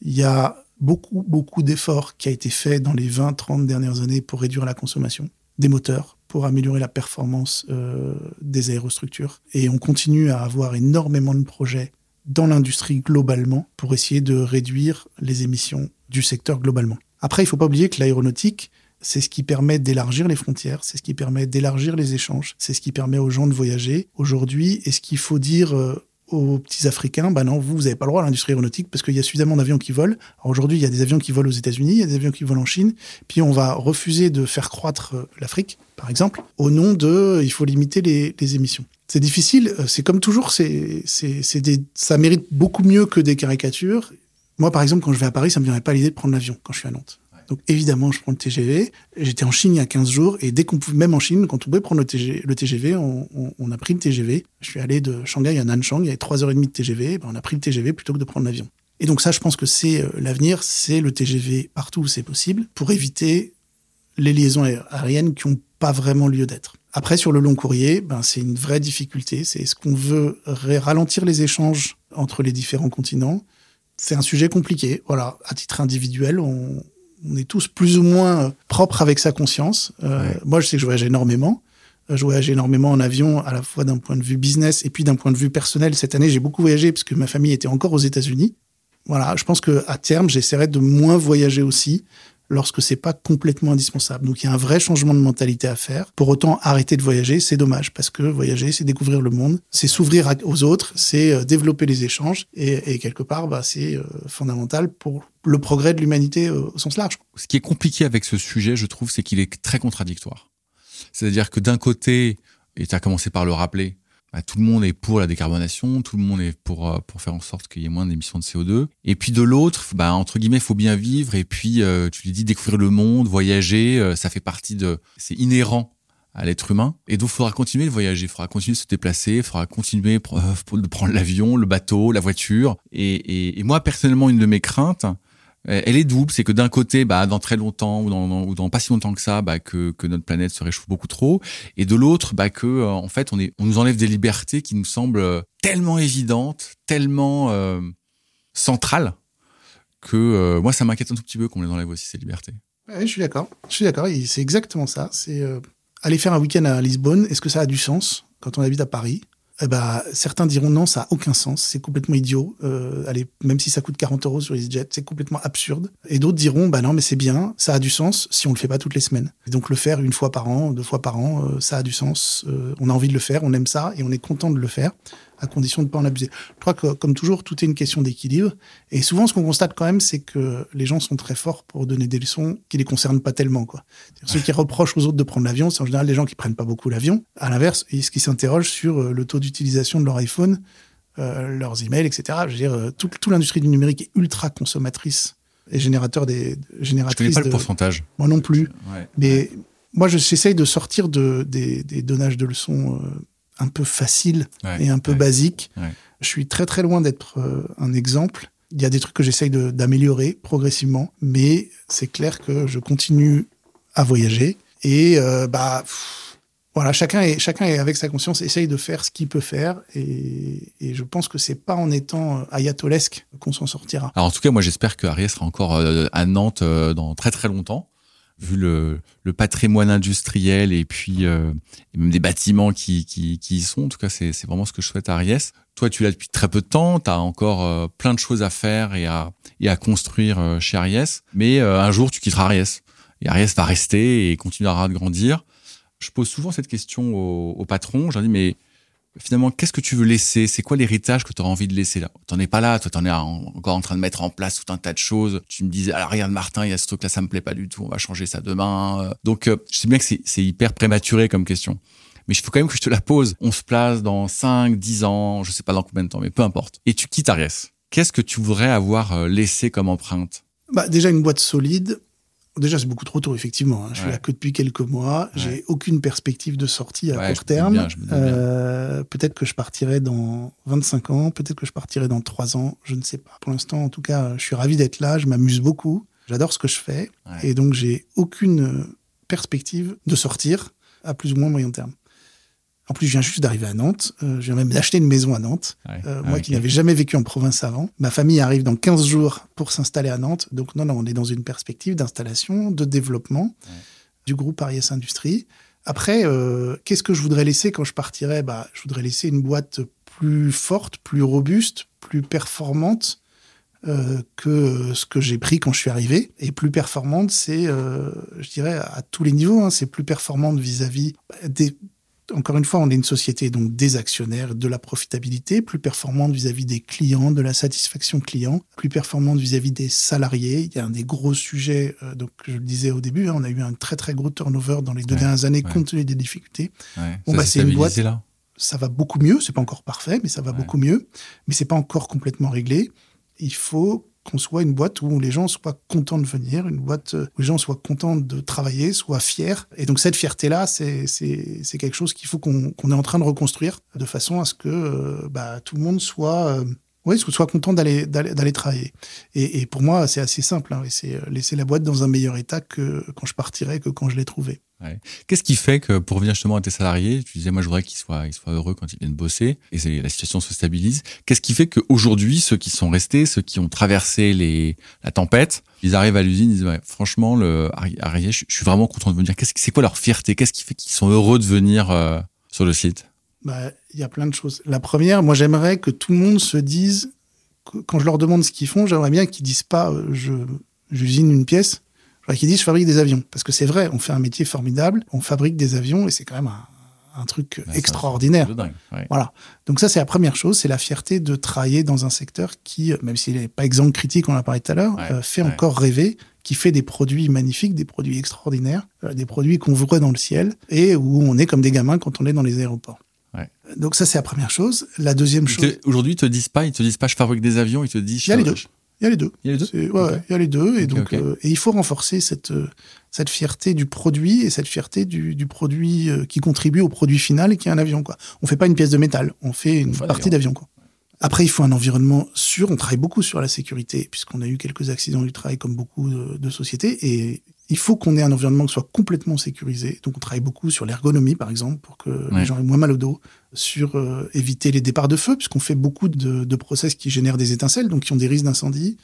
Il y a beaucoup, beaucoup d'efforts qui a été fait dans les 20, 30 dernières années pour réduire la consommation des moteurs, pour améliorer la performance euh, des aérostructures. Et on continue à avoir énormément de projets dans l'industrie globalement pour essayer de réduire les émissions du secteur globalement. Après, il ne faut pas oublier que l'aéronautique, c'est ce qui permet d'élargir les frontières, c'est ce qui permet d'élargir les échanges, c'est ce qui permet aux gens de voyager. Aujourd'hui, est-ce qu'il faut dire euh, aux petits Africains, bah non, vous, vous n'avez pas le droit à l'industrie aéronautique parce qu'il y a suffisamment d'avions qui volent. Aujourd'hui, il y a des avions qui volent aux États-Unis, il y a des avions qui volent en Chine, puis on va refuser de faire croître euh, l'Afrique, par exemple, au nom de il faut limiter les, émissions. C'est difficile, euh, c'est comme toujours, c'est, ça mérite beaucoup mieux que des caricatures. Moi, par exemple, quand je vais à Paris, ça me viendrait pas l'idée de prendre l'avion quand je suis à Nantes. Donc évidemment, je prends le TGV. J'étais en Chine il y a 15 jours et dès qu'on pouvait, même en Chine, quand on pouvait prendre le TGV, on, a pris le TGV. Je suis allé de Shanghai à Nanchang, il y avait 3h30 de TGV, ben on a pris le TGV plutôt que de prendre l'avion. Et donc ça, je pense que c'est euh, l'avenir, c'est le TGV partout où c'est possible pour éviter les liaisons aériennes qui n'ont pas vraiment lieu d'être. Après, sur le long courrier, ben, c'est une vraie difficulté. C'est est-ce qu'on veut ralentir les échanges entre les différents continents C'est un sujet compliqué. Voilà, à titre individuel, on, on est tous plus ou moins propres avec sa conscience. Euh, ouais. Moi, je sais que je voyage énormément. Euh, je voyage énormément en avion, à la fois d'un point de vue business et puis d'un point de vue personnel. Cette année, j'ai beaucoup voyagé parce que ma famille était encore aux États-Unis. Voilà, je pense que à terme, j'essaierai de moins voyager aussi lorsque c'est pas complètement indispensable. Donc il y a un vrai changement de mentalité à faire. Pour autant, arrêter de voyager, c'est dommage parce que voyager, c'est découvrir le monde, c'est s'ouvrir aux autres, c'est euh, développer les échanges et, quelque part, bah, c'est euh, fondamental pour le progrès de l'humanité euh, au sens large. Ce qui est compliqué avec ce sujet, je trouve, c'est qu'il est très contradictoire. C'est-à-dire que d'un côté, et tu as commencé par le rappeler, bah, tout le monde est pour la décarbonation, tout le monde est pour euh, pour faire en sorte qu'il y ait moins d'émissions de CO2. Et puis de l'autre, bah entre guillemets, faut bien vivre. Et puis euh, tu lui dis découvrir le monde, voyager, euh, ça fait partie de, c'est inhérent à l'être humain. Et donc il faudra continuer de voyager, il faudra continuer de se déplacer, il faudra continuer de prendre l'avion, le bateau, la voiture. Et, et, et moi personnellement, une de mes craintes, elle est double, c'est que d'un côté, bah, dans très longtemps ou dans, ou dans pas si longtemps que ça, bah, que, que notre planète se réchauffe beaucoup trop, et de l'autre, bah, que euh, en fait, on, est, on nous enlève des libertés qui nous semblent euh, tellement évidentes, tellement euh, centrales, que euh, moi, ça m'inquiète un tout petit peu qu'on les enlève aussi ces libertés. Je suis d'accord. Je suis d'accord. C'est exactement ça. C'est euh, aller faire un week-end à Lisbonne. Est-ce que ça a du sens quand on habite à Paris? Eh ben, certains diront non, ça a aucun sens, c'est complètement idiot. Euh, allez, même si ça coûte 40 euros sur EasyJet, c'est complètement absurde. Et d'autres diront, bah non, mais c'est bien, ça a du sens si on le fait pas toutes les semaines. Donc le faire une fois par an, deux fois par an, euh, ça a du sens. Euh, on a envie de le faire, on aime ça et on est content de le faire à condition de ne pas en abuser. Je crois que, comme toujours, tout est une question d'équilibre. Et souvent, ce qu'on constate quand même, c'est que les gens sont très forts pour donner des leçons qui les concernent pas tellement. Quoi. Ceux qui reprochent aux autres de prendre l'avion, c'est en général des gens qui prennent pas beaucoup l'avion. À l'inverse, ce qui s'interrogent sur le taux d'utilisation de leur iPhone, euh, leurs emails, etc. Je veux dire, euh, toute tout l'industrie du numérique est ultra consommatrice et générateur des génératrices. Je connais pas de... le pourcentage. Moi non plus. Ouais. Mais moi, j'essaye de sortir de, des, des donnages de leçons euh, un peu faciles Ouais. et un peu Ouais. Ouais. Je suis très très loin d'être euh, un exemple. Il y a des trucs que j'essaye de- d'améliorer progressivement, mais c'est clair que je continue à voyager et euh, bah pff, voilà, chacun est chacun est avec sa conscience, essaye de faire ce qu'il peut faire et, et je pense que c'est pas en étant euh, ayatolesque qu'on s'en sortira. Alors en tout cas, moi j'espère que Ariès sera encore à Nantes dans très très longtemps, vu le, patrimoine industriel et puis euh, même des bâtiments qui, qui, qui y sont. En tout cas, c'est vraiment ce que je souhaite à Ariès. Toi, tu l'as depuis très peu de temps, tu as encore euh, plein de choses à faire et à, et à construire euh, chez Ariès, mais un jour tu quitteras Ariès. Et Ariès va rester et continuera de grandir. Je pose souvent cette question aux patrons, je dis, mais finalement, qu'est-ce que tu veux laisser? C'est quoi l'héritage que tu auras envie de laisser là? T'en es pas là, toi, t'en es en- encore en train de mettre en place tout un tas de choses. Tu me disais, alors regarde Martin, il y a ce truc-là, ça me plaît pas du tout, on va changer ça demain. Euh, Donc, euh, je sais bien que c'est c'est hyper prématuré comme question. Mais il faut quand même que je te la pose. On se place dans 5, 10 ans, je sais pas dans combien de temps, mais peu importe. Et tu quittes Ariès. Qu'est-ce que tu voudrais avoir euh, laissé comme empreinte? Bah, déjà une boîte solide. Déjà, c'est beaucoup trop tôt, effectivement. hein. Je suis là que depuis quelques mois. J'ai aucune perspective de sortie à court terme. Euh, peut-être que je partirai dans 25 ans, peut-être que je partirai dans 3 ans, je ne sais pas. Pour l'instant, en tout cas, je suis ravi d'être là, je m'amuse beaucoup, j'adore ce que je fais. Et donc, j'ai aucune perspective de sortir à plus ou moins moyen terme. En plus, je viens juste d'arriver à Nantes. Euh, je viens même d'acheter une maison à Nantes. Euh, moi qui n'avais jamais vécu en province avant. Ma famille arrive dans 15 jours pour s'installer à Nantes. Donc non, non, on est dans une perspective d'installation, de développement du groupe Ariès Industrie. Après, euh, qu'est-ce que je voudrais laisser quand je partirais? Bah, Je voudrais laisser une boîte plus forte, plus robuste, plus performante euh, que ce que j'ai pris quand je suis arrivé. Et plus performante, c'est, je dirais, à tous les niveaux, hein, c'est plus performante vis-à-vis des... Encore une fois, on est une société donc des actionnaires, de la profitabilité, plus performante vis-à-vis des clients, de la satisfaction client, plus performante vis-à-vis des salariés. Il y a un des gros sujets, euh, donc je le disais au début, hein, on a eu un très très gros turnover dans les deux dernières années compte tenu des difficultés. Bon, bah, c'est une boîte. Là? Ça va beaucoup mieux. C'est pas encore parfait, mais ça va beaucoup mieux. Mais c'est pas encore complètement réglé. Il faut qu'on soit une boîte où les gens soient contents de venir, une boîte où les gens soient contents de travailler, soient fiers. Et donc cette fierté-là, c'est quelque chose qu'il faut qu'on est en train de reconstruire de façon à ce que euh, bah, tout le monde soit euh, oui, soit content d'aller d'aller travailler. Et, et, pour moi, c'est assez simple. Hein, c'est euh, laisser la boîte dans un meilleur état que quand je partirais, que quand je l'ai trouvée. Ouais. Qu'est-ce qui fait que pour revenir justement à tes salariés, tu disais moi je voudrais qu'ils soient, ils soient heureux quand ils viennent bosser et la situation se stabilise. Qu'est-ce qui fait qu'aujourd'hui ceux qui sont restés, ceux qui ont traversé les, la tempête, ils arrivent à l'usine, ils disent ouais, franchement le Arié, je, suis vraiment content de venir. Qu'est-ce c'est quoi leur fierté? Qu'est-ce qui fait qu'ils sont heureux de venir euh, sur le site? Bah, il y a plein de choses. La première, moi, j'aimerais que tout le monde se dise, quand je leur demande ce qu'ils font, j'aimerais bien qu'ils disent pas, euh, je, j'usine une pièce. J'aimerais qu'ils disent, je fabrique des avions. Parce que c'est vrai, on fait un métier formidable, on fabrique des avions et c'est quand même un, truc extraordinaire. Voilà. Donc ça, c'est la première chose, c'est la fierté de travailler dans un secteur qui, même s'il n'est pas exemple critique, on en a parlé tout à l'heure, euh, fait encore rêver qui fait des produits magnifiques, des produits extraordinaires, euh, des produits qu'on voit dans le ciel et où on est comme des gamins quand on est dans les aéroports. Donc ça, c'est la première chose. La deuxième chose... Aujourd'hui, ils te disent pas, ils te disent pas je fabrique des avions, ils te disent... Il y a les deux. Il y a les deux. Il y a les deux. Ouais, il y a les deux. Et donc, euh, et il faut renforcer cette euh, cette fierté du produit et cette fierté du, du produit euh, qui contribue au produit final, qui est un avion. Quoi. On fait pas une pièce de métal, on fait une partie d'avion. Quoi. Après, il faut un environnement sûr. On travaille beaucoup sur la sécurité, puisqu'on a eu quelques accidents du travail comme beaucoup de, de sociétés. Et il faut qu'on ait un environnement qui soit complètement sécurisé. Donc, on travaille beaucoup sur l'ergonomie, par exemple, pour que les gens aient moins mal au dos, sur euh, éviter les départs de feu, puisqu'on fait beaucoup de, de, process qui génèrent des étincelles, donc qui ont des risques d'incendie.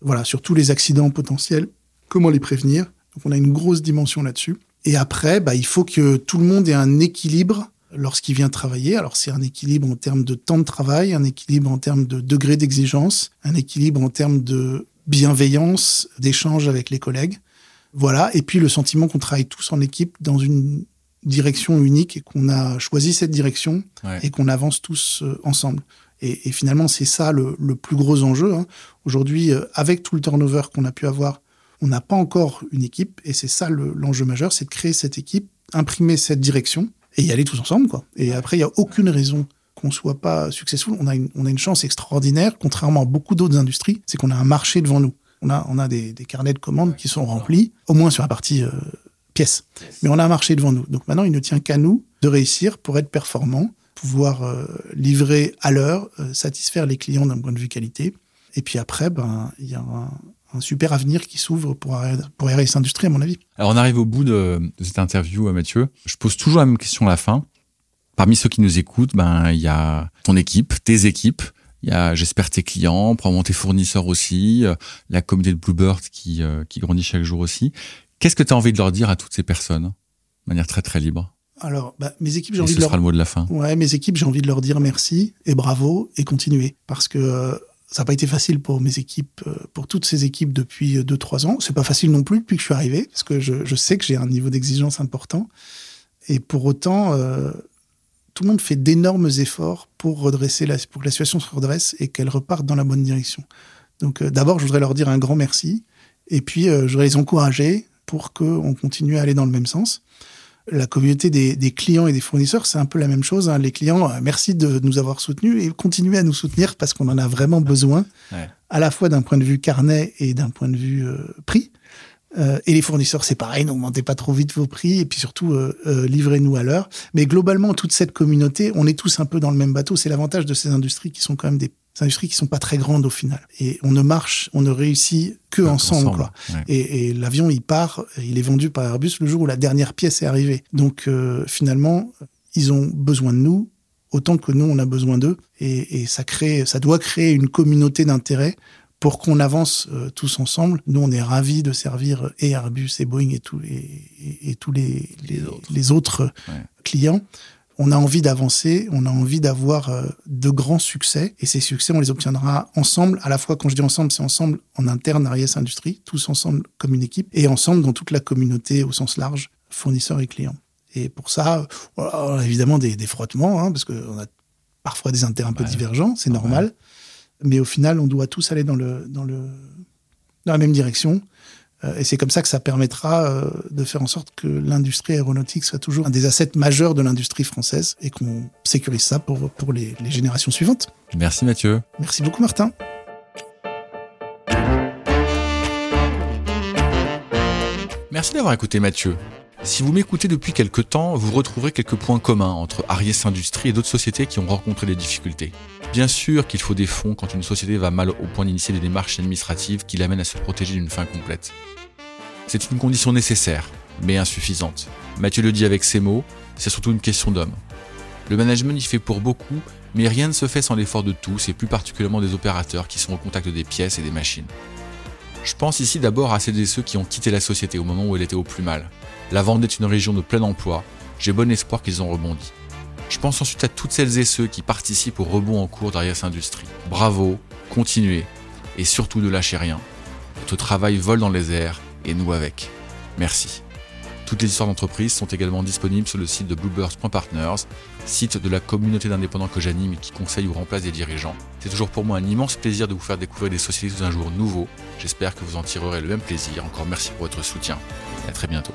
Voilà, sur tous les accidents potentiels, comment les prévenir. Donc, on a une grosse dimension là-dessus. Et après, bah, il faut que tout le monde ait un équilibre lorsqu'il vient travailler. Alors, c'est un équilibre en termes de temps de travail, un équilibre en termes de degré d'exigence, un équilibre en termes de bienveillance, d'échange avec les collègues. Voilà. Et puis le sentiment qu'on travaille tous en équipe dans une direction unique et qu'on a choisi cette direction et qu'on avance tous euh, ensemble. Et, et finalement, c'est ça le, le, plus gros enjeu. Hein. Aujourd'hui, euh, avec tout le turnover qu'on a pu avoir, on n'a pas encore une équipe et c'est ça l'enjeu majeur, c'est de créer cette équipe, imprimer cette direction et y aller tous ensemble. Quoi. Et après, il n'y a aucune raison qu'on soit pas successful. On a une, on a une chance extraordinaire, contrairement à beaucoup d'autres industries, c'est qu'on a un marché devant nous. On a, on a des, des, carnets de commandes qui sont remplis, au moins sur la partie euh, pièces. Mais on a un marché devant nous. Donc maintenant, il ne tient qu'à nous de réussir pour être performants, pouvoir euh, livrer à l'heure, euh, satisfaire les clients d'un point de vue qualité. Et puis après, ben, il y a un, un super avenir qui s'ouvre pour, pour RS Industrie, à mon avis. Alors, on arrive au bout de, de cette interview, Mathieu. Je pose toujours la même question à la fin. Parmi ceux qui nous écoutent, ben, il y a ton équipe, tes équipes, il y a, j'espère, tes clients, probablement tes fournisseurs aussi, euh, la communauté de Bluebird qui, euh, qui grandit chaque jour aussi. Qu'est-ce que tu as envie de leur dire à toutes ces personnes, de manière très très libre? Alors, bah, mes équipes, j'ai envie de leur. Sera le mot de la fin. Ouais, mes équipes, j'ai envie de leur dire merci et bravo et continuer parce que euh, ça n'a pas été facile pour mes équipes, pour toutes ces équipes depuis 2-3 ans. C'est pas facile non plus depuis que je suis arrivé parce que je, je sais que j'ai un niveau d'exigence important et pour autant. Euh, tout le monde fait d'énormes efforts pour redresser la, pour que la situation se redresse et qu'elle reparte dans la bonne direction. Donc, euh, d'abord, je voudrais leur dire un grand merci. Et puis, euh, je voudrais les encourager pour qu'on continue à aller dans le même sens. La communauté des, des clients et des fournisseurs, c'est un peu la même chose. Hein. Les clients, euh, merci de nous avoir soutenus et continuez à nous soutenir parce qu'on en a vraiment besoin, ouais. à la fois d'un point de vue carnet et d'un point de vue prix. Euh, et les fournisseurs, c'est pareil, n'augmentez pas trop vite vos prix et puis surtout euh, euh, livrez-nous à l'heure. Mais globalement, toute cette communauté, on est tous un peu dans le même bateau. C'est l'avantage de ces industries qui sont quand même des industries qui sont pas très grandes au final. Et on ne marche, on ne réussit que ensemble. ensemble quoi. Ouais. Et, et l'avion, il part, il est vendu par Airbus le jour où la dernière pièce est arrivée. Donc euh, finalement, ils ont besoin de nous autant que nous on a besoin d'eux et, ça crée, ça doit créer une communauté d'intérêt pour qu'on avance euh, tous ensemble. Nous, on est ravis de servir et Airbus et Boeing et, tous et, tous les, les autres, clients. On a envie d'avancer, on a envie d'avoir euh, de grands succès et ces succès, on les obtiendra ensemble. À la fois, quand je dis ensemble, c'est ensemble en interne Ariès Industrie, tous ensemble comme une équipe et ensemble dans toute la communauté au sens large, fournisseurs et clients. Et pour ça, on a évidemment des, des frottements, hein, parce qu'on a parfois des intérêts un peu divergents, c'est normal. Mais au final, on doit tous aller dans, le, dans, le, dans la même direction. Euh, et c'est comme ça que ça permettra euh, de faire en sorte que l'industrie aéronautique soit toujours un des assets majeurs de l'industrie française et qu'on sécurise ça pour, pour les, les générations suivantes. Merci Mathieu. Merci beaucoup Martin. Merci d'avoir écouté Mathieu. Si vous m'écoutez depuis quelques temps, vous retrouverez quelques points communs entre Ariès Industries et d'autres sociétés qui ont rencontré des difficultés. Bien sûr qu'il faut des fonds quand une société va mal au point d'initier des démarches administratives qui l'amènent à se protéger d'une fin complète. C'est une condition nécessaire, mais insuffisante. Mathieu le dit avec ses mots, c'est surtout une question d'homme. Le management y fait pour beaucoup, mais rien ne se fait sans l'effort de tous et plus particulièrement des opérateurs qui sont au contact des pièces et des machines. Je pense ici d'abord à celles et ceux qui ont quitté la société au moment où elle était au plus mal, la Vendée est une région de plein emploi. J'ai bon espoir qu'ils ont rebondi. Je pense ensuite à toutes celles et ceux qui participent au rebond en cours d'Arias Industrie. Bravo, continuez et surtout ne lâchez rien. Votre travail vole dans les airs et nous avec. Merci. Toutes les histoires d'entreprise sont également disponibles sur le site de bluebirds.partners, site de la communauté d'indépendants que j'anime et qui conseille ou remplace des dirigeants. C'est toujours pour moi un immense plaisir de vous faire découvrir des sociétés sous un jour nouveau. J'espère que vous en tirerez le même plaisir. Encore merci pour votre soutien à très bientôt.